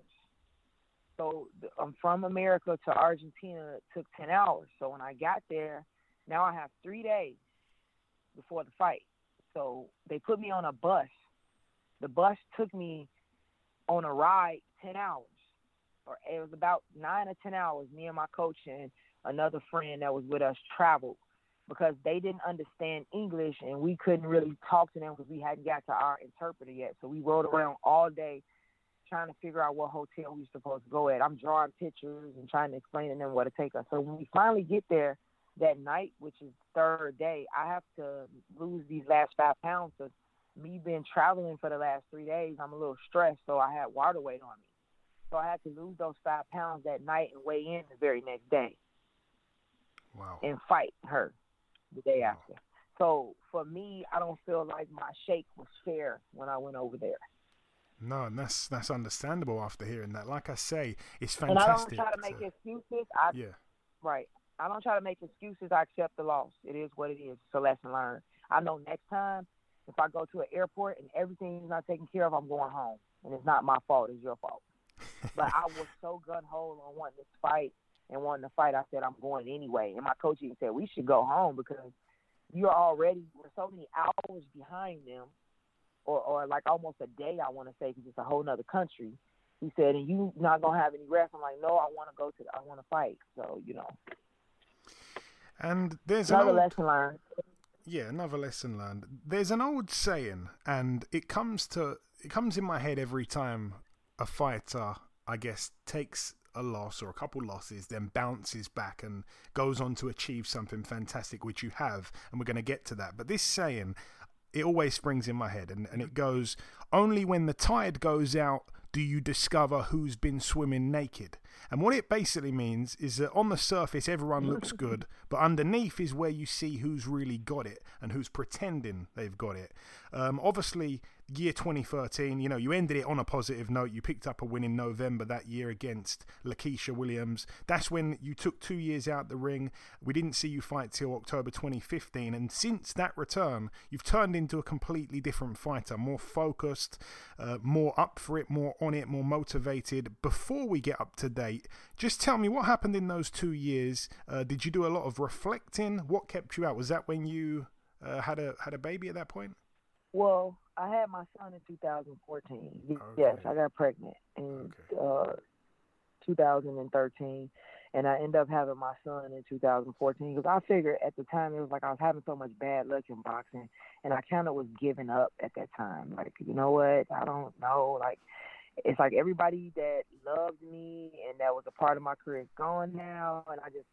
So I'm from America to Argentina. Took ten hours. So when I got there, now I have three days before the fight. So they put me on a bus. The bus took me on a ride ten hours, or it was about nine or ten hours. Me and my coach and another friend that was with us traveled because they didn't understand English and we couldn't really talk to them because we hadn't got to our interpreter yet. So we rode around all day trying to figure out what hotel we were supposed to go at. I'm drawing pictures and trying to explain to them where to take us. So when we finally get there that night, which is third day, I have to lose these last five pounds. So me being traveling for the last three days, I'm a little stressed, so I had water weight on me. So I had to lose those five pounds that night and weigh in the very next day. Wow. And fight her the day after. So for me, I don't feel like my shake was fair when I went over there. No, and that's that's understandable after hearing that. Like I say, it's fantastic. And I don't try to make to- excuses. I yeah. right. I don't try to make excuses. I accept the loss. It is what it is. It's a lesson learned. I know next time if I go to an airport and everything's not taken care of, I'm going home, and it's not my fault. It's your fault. (laughs) but I was so gun hole on wanting this fight and wanting to fight. I said I'm going anyway, and my coach even said we should go home because you're already we're so many hours behind them, or or like almost a day. I want to say because it's a whole nother country. He said, and you not gonna have any rest. I'm like, no, I want to go to. I want to fight. So you know, And there's an another old, lesson learned. Yeah, another lesson learned. There's an old saying, and it comes to it comes in my head every time a fighter, I guess, takes a loss or a couple losses, then bounces back and goes on to achieve something fantastic, which you have, and we're going to get to that. But this saying, it always springs in my head, and, and it goes, Only when the tide goes out do you discover who's been swimming naked. And what it basically means is that on the surface, everyone looks (laughs) good, but underneath is where you see who's really got it and who's pretending they've got it. Um, obviously, year 2013, you know, you ended it on a positive note. You picked up a win in November that year against Lakeisha Williams. That's when you took two years out the ring. We didn't see you fight till October 2015. And since that return, you've turned into a completely different fighter, more focused, uh, more up for it, more on it, more motivated. Before we get up to date, just tell me what happened in those two years. Uh, did you do a lot of reflecting? What kept you out? Was that when you uh, had a had a baby at that point? Well, I had my son in 2014. Yes, I got pregnant in uh, 2013, and I ended up having my son in 2014 because I figured at the time it was like I was having so much bad luck in boxing, and I kind of was giving up at that time. Like, you know what? I don't know. Like, it's like everybody that loved me and that was a part of my career is gone now, and I just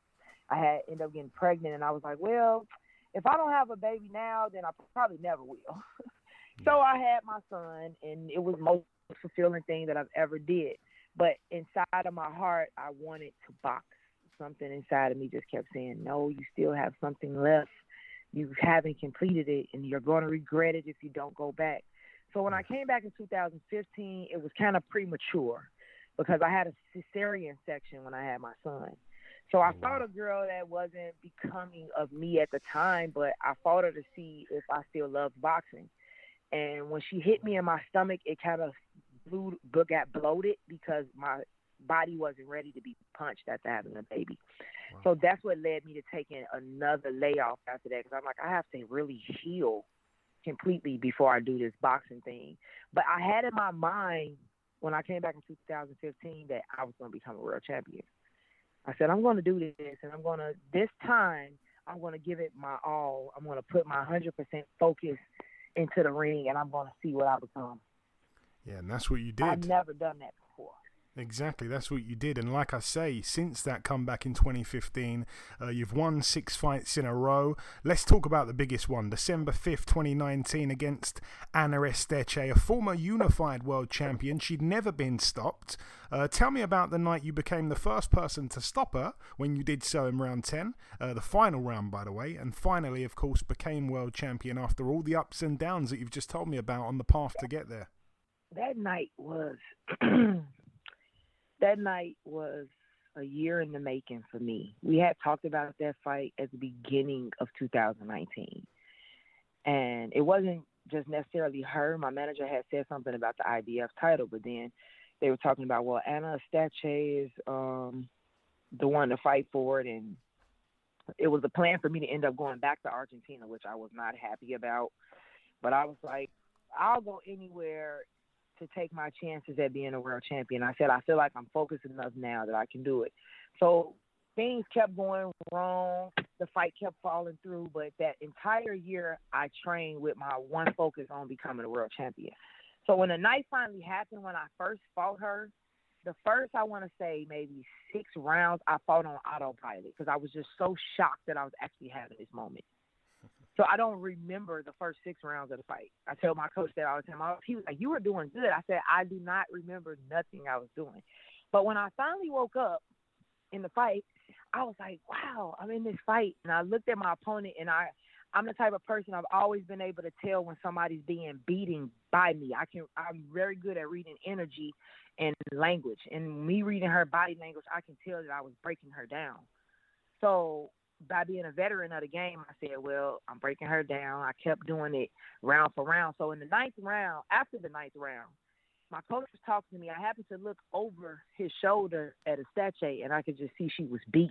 I had end up getting pregnant, and I was like, well, if I don't have a baby now, then I probably never will. (laughs) so I had my son, and it was most fulfilling thing that I've ever did. But inside of my heart, I wanted to box. Something inside of me just kept saying, no, you still have something left. You haven't completed it, and you're going to regret it if you don't go back. So when I came back in 2015, it was kind of premature because I had a cesarean section when I had my son. So I fought a girl that wasn't becoming of me at the time, but I fought her to see if I still loved boxing. And when she hit me in my stomach, it kind of blew, got bloated because my body wasn't ready to be punched after having a baby. Wow. So that's what led me to taking another layoff after that because I'm like, I have to really heal completely before I do this boxing thing. But I had in my mind when I came back in 2015 that I was going to become a world champion. I said, I'm going to do this, and I'm going to, this time, I'm going to give it my all. I'm going to put my 100% focus into the ring, and I'm going to see what I become. Yeah, and that's what you did. I've never done that before. Exactly, that's what you did. And like I say, since that comeback in 2015, uh, you've won six fights in a row. Let's talk about the biggest one December 5th, 2019, against Ana Esteche, a former unified world champion. She'd never been stopped. Uh, tell me about the night you became the first person to stop her when you did so in round 10, uh, the final round, by the way, and finally, of course, became world champion after all the ups and downs that you've just told me about on the path to get there. That night was. (clears throat) that night was a year in the making for me. We had talked about that fight at the beginning of 2019. And it wasn't just necessarily her. My manager had said something about the IBF title, but then they were talking about, well, Ana Esteche is um, the one to fight for it. And it was a plan for me to end up going back to Argentina, which I was not happy about. But I was like, I'll go anywhere to take my chances at being a world champion. I said I feel like I'm focused enough now that I can do it. So things kept going wrong. The fight kept falling through, but that entire year I trained with my one focus on becoming a world champion. So when the night finally happened, when I first fought her, the first I want to say maybe six rounds I fought on autopilot because I was just so shocked that I was actually having this moment. So I don't remember the first six rounds of the fight. I tell my coach that all the time. He was like, "You were doing good." I said, "I do not remember nothing I was doing." But when I finally woke up in the fight, I was like, "Wow, I'm in this fight." And I looked at my opponent, and I, I'm the type of person I've always been able to tell when somebody's being beaten by me. I can, I'm very good at reading energy and language. And me reading her body language, I can tell that I was breaking her down. So by being a veteran of the game, I said, well, I'm breaking her down. I kept doing it round for round. So in the ninth round, after the ninth round, my coach was talking to me. I happened to look over his shoulder at Esteche, and I could just see she was beat.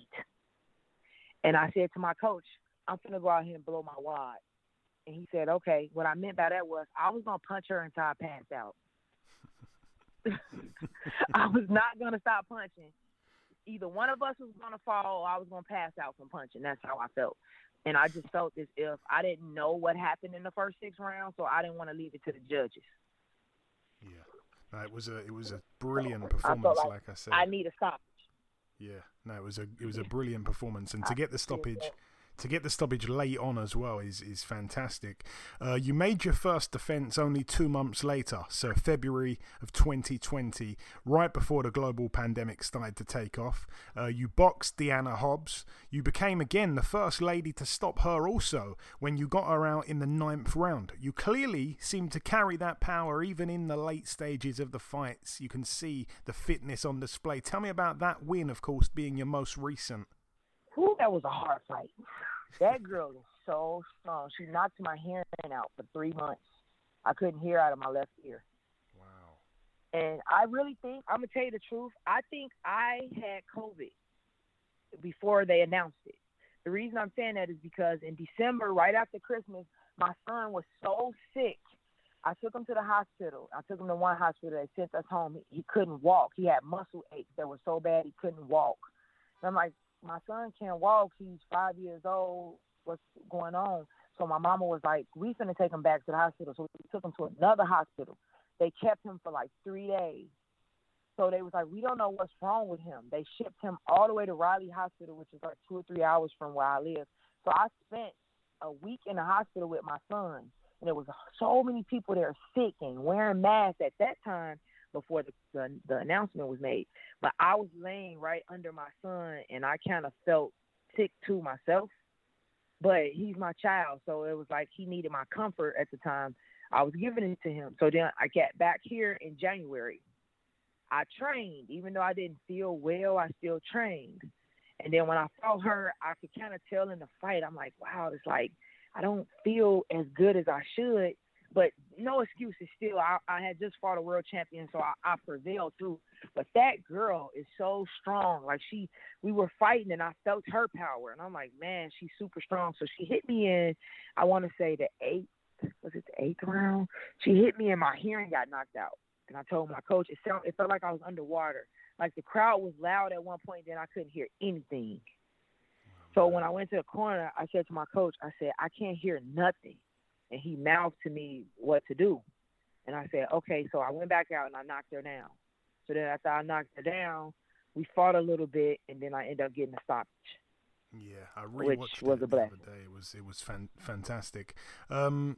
And I said to my coach, I'm going to go out here and blow my wad. And he said, okay. What I meant by that was I was going to punch her until I passed out. (laughs) I was not going to stop punching either one of us was going to fall or I was going to pass out from punching. That's how I felt. And I just felt as if I didn't know what happened in the first six rounds, so I didn't want to leave it to the judges. Yeah, no, it was a it was a brilliant performance. I like, like, I said, I need a stoppage. Yeah, no, it was a it was a brilliant performance, and to get the stoppage to get the stoppage late on as well is is fantastic. Uh, you made your first defence only two months later, so February of 2020, right before the global pandemic started to take off. Uh, you boxed Deanna Hobbs. You became again the first lady to stop her also when you got her out in the ninth round. You clearly seem to carry that power even in the late stages of the fights. You can see the fitness on display. Tell me about that win, of course, being your most recent. Ooh, that was a hard fight. That girl is so strong. She knocked my hearing out for three months. I couldn't hear out of my left ear. Wow. And I really think I'm gonna tell you the truth. I think I had COVID before they announced it. The reason I'm saying that is because in December, right after Christmas, My son was so sick. I took him to the hospital. I took him to one hospital. They sent us home. He, he couldn't walk. He had muscle aches that were so bad he couldn't walk. And I'm like, my son can't walk. He's five years old. What's going on? So my mama was like, we finna take him back to the hospital. So we took him to another hospital. They kept him for like three days. So they was like, we don't know what's wrong with him. They shipped him all the way to Riley Hospital, which is like two or three hours from where I live. So I spent a week in the hospital with my son, and there was so many people there sick and wearing masks at that time before the, the the announcement was made. But I was laying right under my son, and I kind of felt sick to myself. But he's my child, so it was like he needed my comfort at the time. I was giving it to him. So then I got back here in January. I trained, even though I didn't feel well, I still trained. And then when I saw her, I could kind of tell in the fight, I'm like, wow, it's like I don't feel as good as I should. But no excuses still. I, I had just fought a world champion, so I, I prevailed through. But that girl is so strong. Like she, we were fighting, and I felt her power, and I'm like, man, she's super strong. So she hit me in, I want to say the eighth, was it the eighth round? She hit me, and my hearing got knocked out. And I told my coach, it felt, it felt like I was underwater. Like the crowd was loud at one point, then I couldn't hear anything. So when I went to the corner, I said to my coach, I said, I can't hear nothing. And he mouthed to me what to do. And I said, okay. So I went back out and I knocked her down. So then after I knocked her down, we fought a little bit, and then I ended up getting a stoppage. Yeah, I Which rewatched was it a the other day. It was it was fan, fantastic. Um,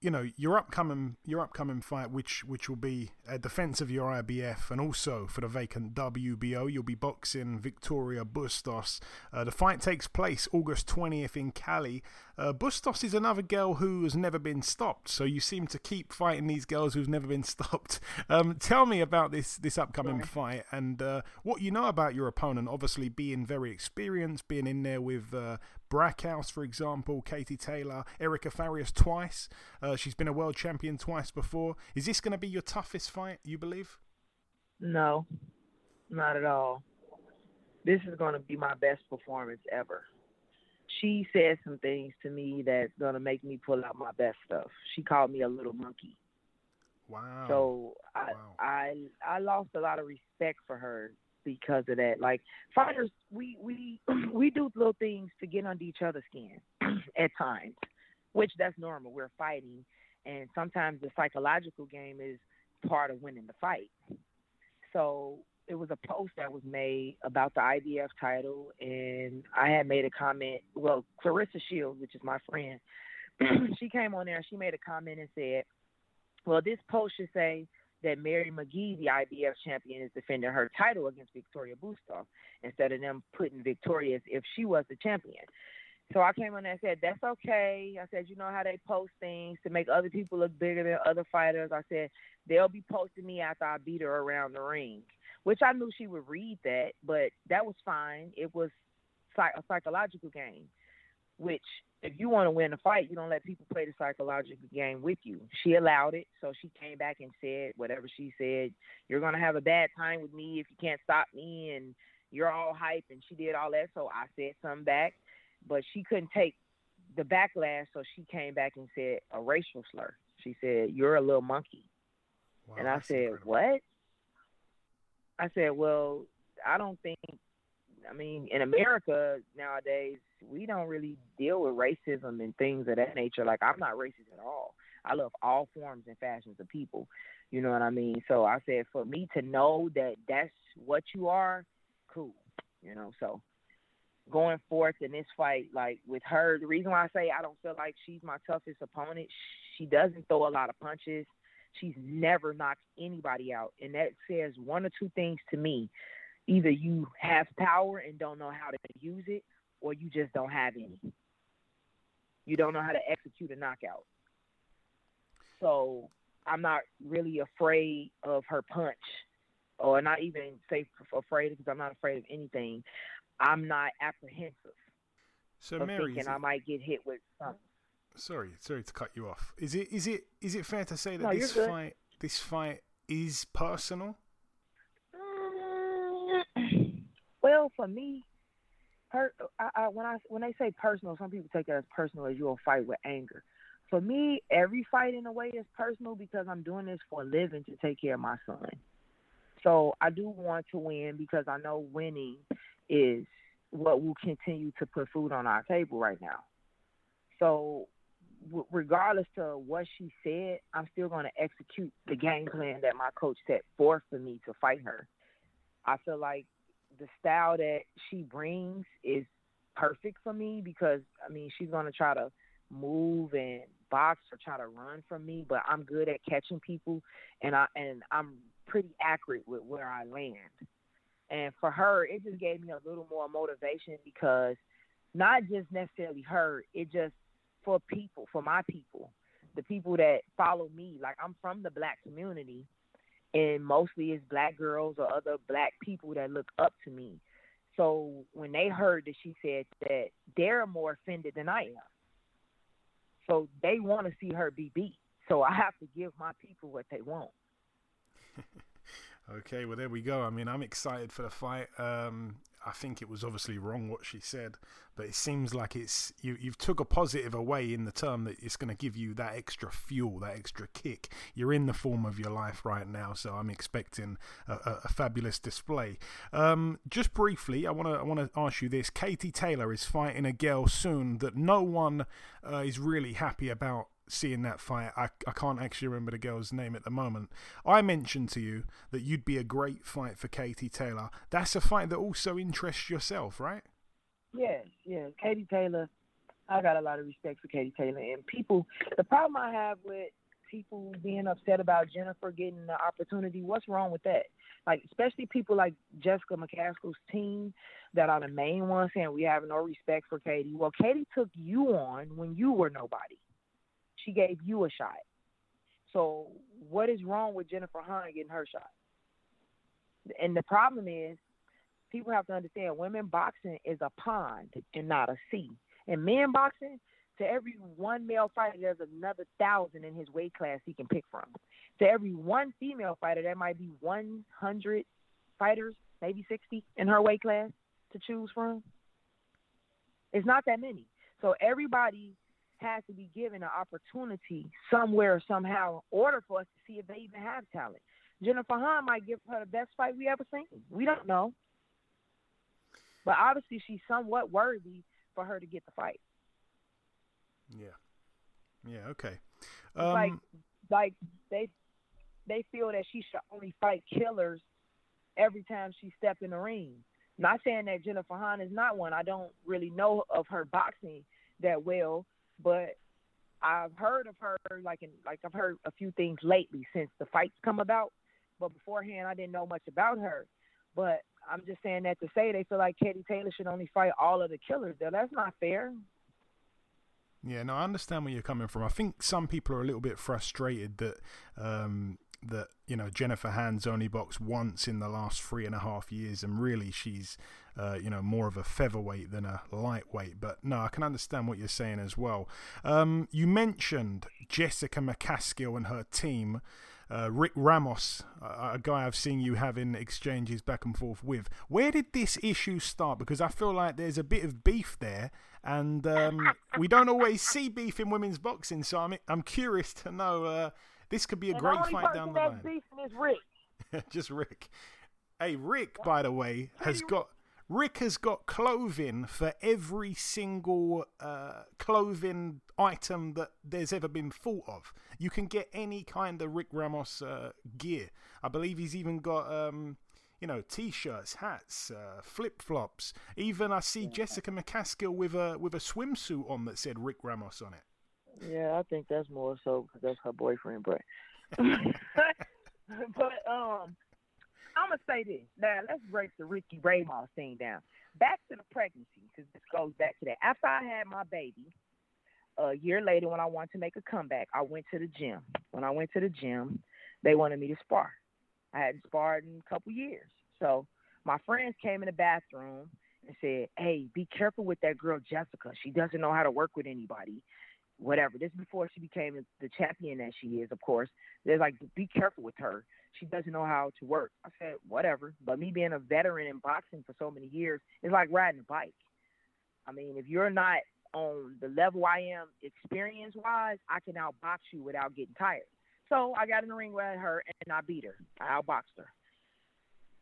you know your upcoming your upcoming fight, which which will be a defense of your IBF, and also for the vacant WBO, you'll be boxing Victoria Bustos. Uh, the fight takes place August twentieth in Cali. Uh, Bustos is another girl who has never been stopped, so you seem to keep fighting these girls who've never been (laughs) stopped. Um, tell me about this this upcoming fight and uh, what you know about your opponent. Obviously, being very experienced, being in there with uh, Braekhus, for example, Katie Taylor, Erica Farias twice. Uh, she's been a world champion twice before. Is this going to be your toughest fight? You believe? No, not at all. This is going to be my best performance ever. She said some things to me that's going to make me pull out my best stuff. She called me a little monkey. Wow. So I I I lost a lot of respect for her because of that. Like fighters, we we (clears throat) we do little things to get under each other's skin (clears throat) at times, which that's normal. We're fighting, and sometimes the psychological game is part of winning the fight. So it was a post that was made about the IBF title, and I had made a comment. Well, Claressa Shields, which is my friend, (clears throat) she came on there she made a comment and said, "Well, this post should say that Mary McGee, the IBF champion, is defending her title against Victoria Bustos instead of them putting Victoria as if she was the champion." So I came on and said, That's okay. I said, You know how they post things to make other people look bigger than other fighters. I said, They'll be posting me after I beat her around the ring, which I knew she would read that, but that was fine. It was a psychological game, which if you want to win a fight, you don't let people play the psychological game with you. She allowed it, so she came back and said whatever she said. You're gonna have a bad time with me if you can't stop me, and you're all hype. And she did all that, so I said something back, but she couldn't take the backlash, so she came back and said a racial slur. She said, "You're a little monkey," and I said, "What?" I said, "Well, I don't think. I mean, in America nowadays, we don't really deal with racism and things of that nature. Like, I'm not racist at all. I love all forms and fashions of people. You know what I mean? So I said, for me to know that that's what you are, cool. You know, so going forth in this fight, like with her, the reason why I say I don't feel like she's my toughest opponent, she doesn't throw a lot of punches. She's never knocked anybody out. And that says one or two things to me. Either you have power and don't know how to use it, or you just don't have any. You don't know how to execute a knockout. So I'm not really afraid of her punch, or not even say afraid because I'm not afraid of anything. I'm not apprehensive So Mary, thinking I might get hit with something. sorry, sorry to cut you off. Is it is it is it fair to say that No, this fight this fight is personal? Mm, well, for me, per, I, I, when I when they say personal, some people take that as personal as you'll fight with anger. for me, every fight in a way is personal because I'm doing this for a living to take care of my son. So I do want to win because I know winning is what will continue to put food on our table right now. So regardless to what she said, I'm still going to execute the game plan that my coach set forth for me to fight her. I feel like the style that she brings is perfect for me because I mean she's to try to move and box or try to run from me, but I'm good at catching people and I and I'm pretty accurate with where I land. And for her, it just gave me a little more motivation because not just necessarily her, it just for people, for my people, the people that follow me. Like I'm from the black community and mostly it's black girls or other black people that look up to me. So when they heard that she said that, they're more offended than I am. So they want to see her be beat. So I have to give my people what they want. (laughs) Okay, well there we go. I mean, I'm excited for the fight. Um, I think it was obviously wrong what she said, but it seems like it's you. You've took a positive away in the term that it's going to give you that extra fuel, that extra kick. You're in the form of your life right now, so I'm expecting a, a, a fabulous display. Um, just briefly, I want to I want to ask you this: Katie Taylor is fighting a girl soon that no one uh, is really happy about seeing that fight. I, I can't actually remember the girl's name at the moment. I mentioned to you that you'd be a great fight for Katie Taylor. That's a fight that also interests yourself, right? Yes, yes. Katie Taylor, I got a lot of respect for Katie Taylor. And people, the problem I have with people being upset about Jennifer getting the opportunity, what's wrong with that? Like, especially people like Jessica McCaskill's team that are the main ones saying we have no respect for Katie. Well, Katie took you on when you were nobody she gave you a shot. So what is wrong with Jennifer Han getting her shot? And the problem is, people have to understand women boxing is a pond and not a sea. And men boxing, to every one male fighter, there's another thousand in his weight class he can pick from. To every one female fighter, there might be 100 fighters, maybe 60 in her weight class to choose from. It's not that many. So everybody has to be given an opportunity somewhere, somehow, in order for us to see if they even have talent. Jennifer Han might give her the best fight we ever seen. We don't know. But obviously, she's somewhat worthy for her to get the fight. Yeah. Yeah. Okay. Um, like, like they they feel that she should only fight killers every time she step in the ring. Not saying that Jennifer Han is not one. I don't really know of her boxing that well, but I've heard of her like in like I've heard a few things lately since the fights come about. But beforehand, I didn't know much about her. But I'm just saying that to say they feel like Katie Taylor should only fight all of the killers. Though that's not fair. Yeah, no, I understand where you're coming from. I think some people are a little bit frustrated that um, that you know Jennifer Han's only boxed once in the last three and a half years, and really she's uh, you know more of a featherweight than a lightweight. But no, I can understand what you're saying as well. Um, you mentioned Jessica McCaskill and her team. Uh, Rick Ramos, a guy I've seen you having exchanges back and forth with. Where did this issue start? Because I feel like there's a bit of beef there, and um, we don't always see beef in women's boxing. So I'm I'm curious to know. This could be a and great fight down the line. Beefing is Rick. (laughs) Just Rick. Hey, Rick, by the way, has got Rick has got clothing for every single uh, clothing item that there's ever been thought of. You can get any kind of Rick Ramos uh, gear. I believe he's even got, um, you know, t-shirts, hats, uh, flip flops. Even I see Jessica McCaskill with a with a swimsuit on that said Rick Ramos on it. Yeah, I think that's more so because that's her boyfriend, but (laughs) but um, I'm gonna say this. Now let's break the Ricky Ramos thing down. Back to the pregnancy, because this goes back to that. After I had my baby, a year later, when I wanted to make a comeback, I went to the gym. When I went to the gym, they wanted me to spar. I hadn't sparred in a couple years, so my friends came in the bathroom and said, "Hey, be careful with that girl Jessica. She doesn't know how to work with anybody whatever. This is before she became the champion that she is, of course. They're like, be careful with her. She doesn't know how to work. I said, whatever. But me being a veteran in boxing for so many years, it's like riding a bike. I mean, if you're not on the level I am, experience wise, I can outbox you without getting tired. So I got in the ring with her and I beat her. I outboxed her.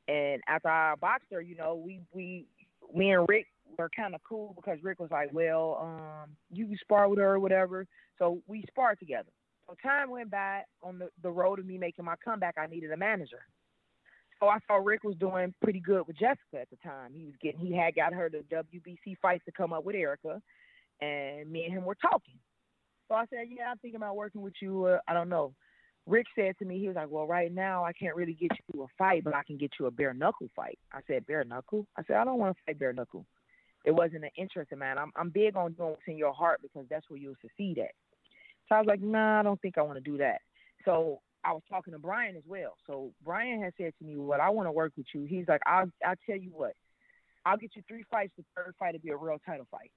And after I outboxed her, you know, we we me and Rick were kind of cool because Rick was like, "Well, um, you can spar with her or whatever." So we sparred together. So time went by on the the road of me making my comeback. I needed a manager. So I saw Rick was doing pretty good with Jessica at the time. He was getting he had got her the WBC fight to come up with Erica, and me and him were talking. So I said, "Yeah, I'm thinking about working with you. Uh, I don't know." Rick said to me, he was like, "Well, right now I can't really get you a fight, but I can get you a bare knuckle fight." I said, "Bare knuckle?" I said, "I don't want to fight bare knuckle. It wasn't an interest of mine. I'm I'm big on doing what's in your heart because that's where you'll succeed at." So I was like, "Nah, I don't think I want to do that." So I was talking to Brian as well. So Brian had said to me, "Well, I want to work with you." He's like, "I'll I'll tell you what, I'll get you three fights. The third fight will be a real title fight."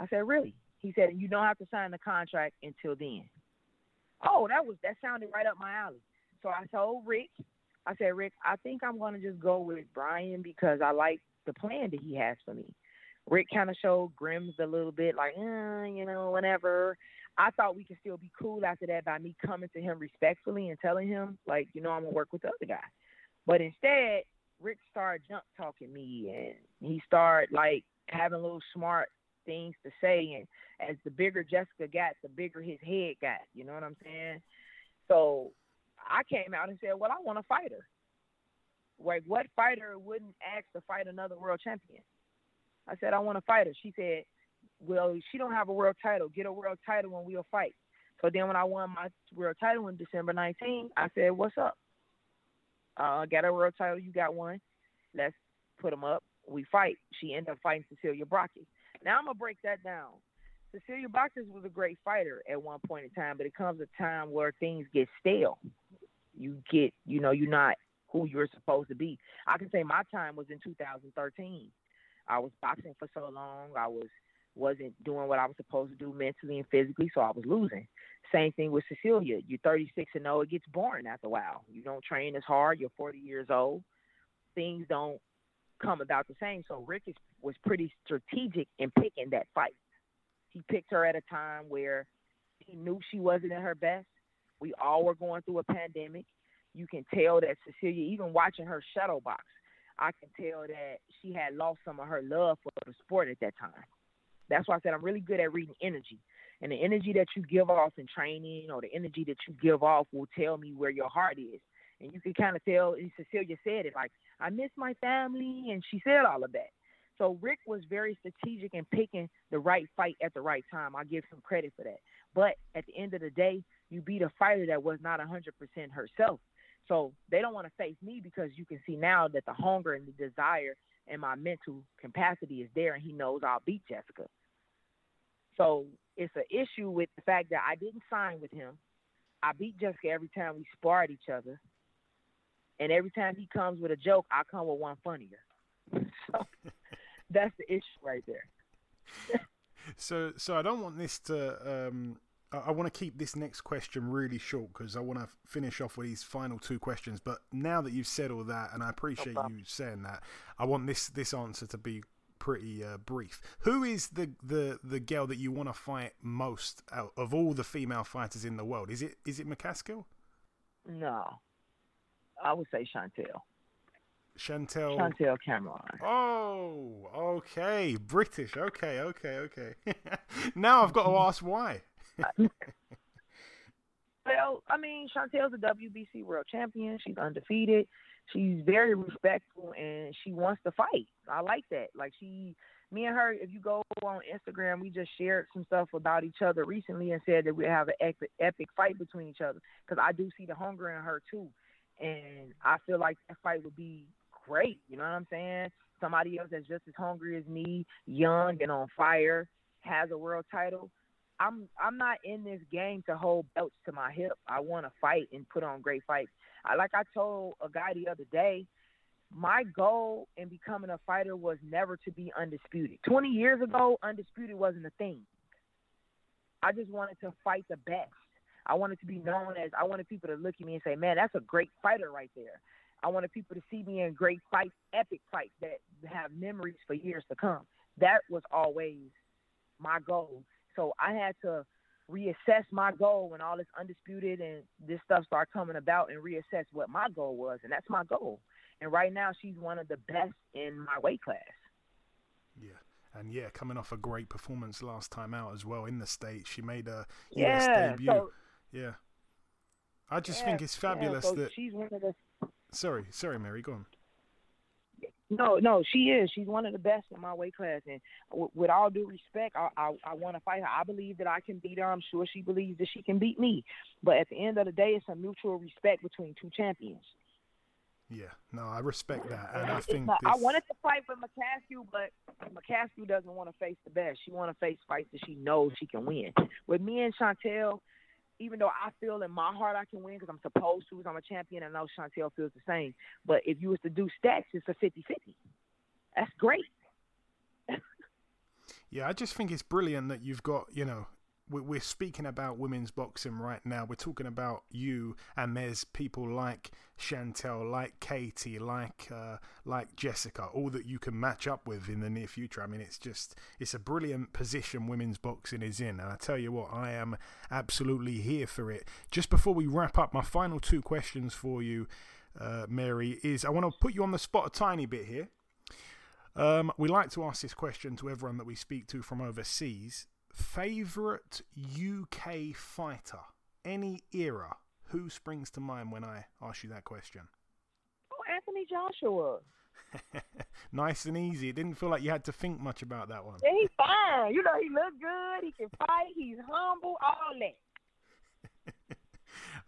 I said, "Really?" He said, "You don't have to sign the contract until then." Oh, that was that sounded right up my alley. So I told Rick, I said, Rick, I think I'm gonna just go with Brian because I like the plan that he has for me. Rick kind of showed Grims a little bit, like, eh, you know, whatever. I thought we could still be cool after that by me coming to him respectfully and telling him, like, you know, I'm gonna work with the other guy. But instead, Rick started jump talking me, and he started like having little smart things to say. And as the bigger Jessica got, the bigger his head got. You know what I'm saying? So I came out and said, "Well, I want to fight her." Like, what fighter wouldn't ask to fight another world champion? I said, "I want to fight her." She said, "Well, she don't have a world title. Get a world title and we'll fight." So then, when I won my world title in December 19, I said, "What's up? Uh, got a world title. You got one. Let's put them up. We fight." She ended up fighting Cecilia Braekhus. Now I'm gonna break that down. Cecilia Braekhus was a great fighter at one point in time, but it comes a time where things get stale. You get, you know, you're not who you're supposed to be. I can say my time was in 2013. I was boxing for so long. I was wasn't doing what I was supposed to do mentally and physically, so I was losing. Same thing with Cecilia. You're 36 and 0. It gets boring after a while. You don't train as hard. You're 40 years old. Things don't come about the same. So Rick is, was pretty strategic in picking that fight. He picked her at a time where he knew she wasn't at her best. We all were going through a pandemic. You can tell that Cecilia, even watching her shadow box, I can tell that she had lost some of her love for the sport at that time. That's why I said I'm really good at reading energy. And the energy that you give off in training or the energy that you give off will tell me where your heart is. And you can kind of tell, and Cecilia said it like, I miss my family. And she said all of that. So Rick was very strategic in picking the right fight at the right time. I give him credit for that. But at the end of the day, you beat a fighter that was not 100% herself. So they don't want to face me because you can see now that the hunger and the desire and my mental capacity is there, and he knows I'll beat Jessica. So it's an issue with the fact that I didn't sign with him. I beat Jessica every time we sparred each other. And every time he comes with a joke, I come with one funnier. (laughs) so that's the issue right there. (laughs) so, so I don't want this to. Um, I, want to keep this next question really short because I want to finish off with these final two questions. But now that you've said all that, and I appreciate no you saying that, I want this this answer to be pretty uh, brief. Who is the, the the girl that you want to fight most out of all the female fighters in the world? Is it is it McCaskill? No, I would say Chantel. Chantel. Chantel Cameron. Oh, okay. British. Okay, okay, okay. (laughs) now I've got to ask why. (laughs) well, I mean, Chantel's a WBC world champion. She's undefeated. She's very respectful and she wants to fight. I like that. Like she, me and her. If you go on Instagram, we just shared some stuff about each other recently and said that we have an epic, epic fight between each other because I do see the hunger in her too, and I feel like that fight would be great. You know what I'm saying? Somebody else that's just as hungry as me, young and on fire, has a world title. I'm I'm not in this game to hold belts to my hip. I want to fight and put on great fights. I like I told a guy the other day, my goal in becoming a fighter was never to be undisputed. 20 years ago, undisputed wasn't a thing. I just wanted to fight the best. I wanted to be known as I wanted people to look at me and say, "Man, that's a great fighter right there." I wanted people to see me in great fights, epic fights that have memories for years to come. That was always my goal. So I had to reassess my goal when all this undisputed and this stuff started coming about and reassess what my goal was and that's my goal. And right now she's one of the best in my weight class. Yeah. And yeah, coming off a great performance last time out as well in the States. She made a yeah, US debut. So, yeah. I just yeah, think it's fabulous yeah, so that she's one of the Sorry, sorry Mary, go on. No, no, she is. She's one of the best in my weight class, and w- with all due respect, I I, I want to fight her. I believe that I can beat her. I'm sure she believes that she can beat me. But at the end of the day, it's a mutual respect between two champions. Yeah, no, I respect that, and I think Not- this, I wanted to fight with McCaskill, but McCaskill doesn't want to face the best. She want to face fights that she knows she can win. With me and Chantel, even though I feel in my heart I can win because I'm supposed to, 'cause I'm a champion, and I know Chantel feels the same. But if you was to do stats, it's a 50-50. That's great. Yeah, I just think it's brilliant that you've got, you know, we're speaking about women's boxing right now. We're talking about you, and there's people like Chantel, like Katie, like uh, like Jessica, all that you can match up with in the near future. I mean, it's just it's a brilliant position women's boxing is in, and I tell you what, I am absolutely here for it. Just before we wrap up, my final two questions for you, uh, Mary, is I want to put you on the spot a tiny bit here. Um, we like to ask this question to everyone that we speak to from overseas. Favorite UK fighter, any era? Who springs to mind when I ask you that question? Oh, Anthony Joshua. (laughs) nice and easy. It didn't feel like you had to think much about that one. Yeah, he's fine. You know, he looks good. He can fight. He's humble. All that.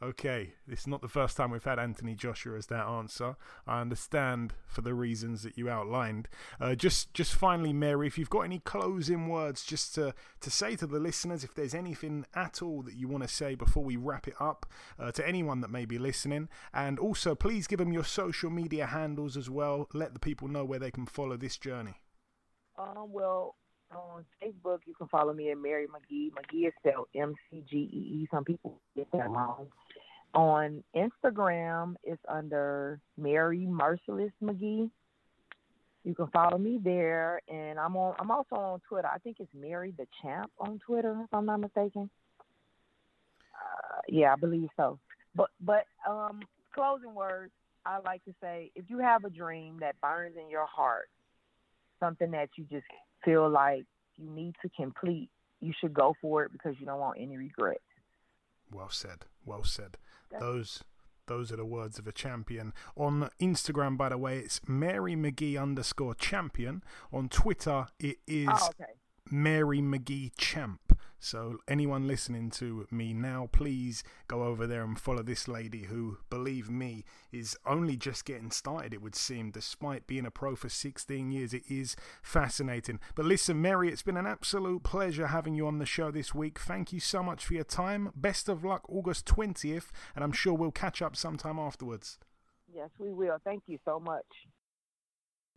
Okay, this is not the first time we've had Anthony Joshua as that answer. I understand for the reasons that you outlined. Uh, just, just finally, Mary, if you've got any closing words, just to to say to the listeners, if there's anything at all that you want to say before we wrap it up, uh, to anyone that may be listening, and also please give them your social media handles as well. Let the people know where they can follow this journey. Um, well, on Facebook, you can follow me at Mary McGee. McGee is spelled M C G E E. Some people get that wrong. On Instagram, it's under Mary Merciless McGee. You can follow me there, and I'm on. I'm also on Twitter. I think it's Mary the Champ on Twitter, if I'm not mistaken. Uh, yeah, I believe so. But but um, closing words. I like to say, if you have a dream that burns in your heart, something that you just feel like you need to complete, you should go for it because you don't want any regrets. Well said. Well said. Those those are the words of a champion. On Instagram, by the way, it's Mary McGee underscore champion. On Twitter, it is Oh, okay. Mary McGee champ. So anyone listening to me now, please go over there and follow this lady who, believe me, is only just getting started. It would seem, despite being a pro for 16 years, it is fascinating. But listen, Mary, it's been an absolute pleasure having you on the show this week. Thank you so much for your time. Best of luck August 20th, and I'm sure we'll catch up sometime afterwards. Yes, we will. Thank you so much.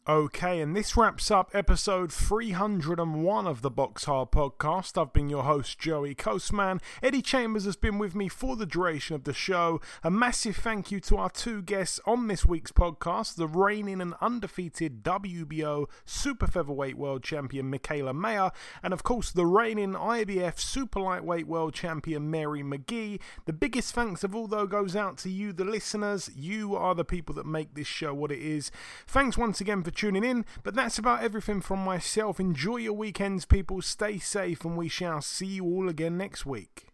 Okay, and this wraps up episode 301 of the Box Hard podcast. I've been your host, Joey Coastman. Eddie Chambers has been with me for the duration of the show. A massive thank you to our two guests on this week's podcast the reigning and undefeated WBO Super Featherweight World Champion Mikaela Mayer, and of course, the reigning IBF Super Lightweight World Champion Mary McGee. The biggest thanks of all, though, goes out to you, the listeners. You are the people that make this show what it is. Thanks once again for tuning in. But that's about everything from myself. Enjoy your weekends, people. Stay safe, and we shall see you all again next week.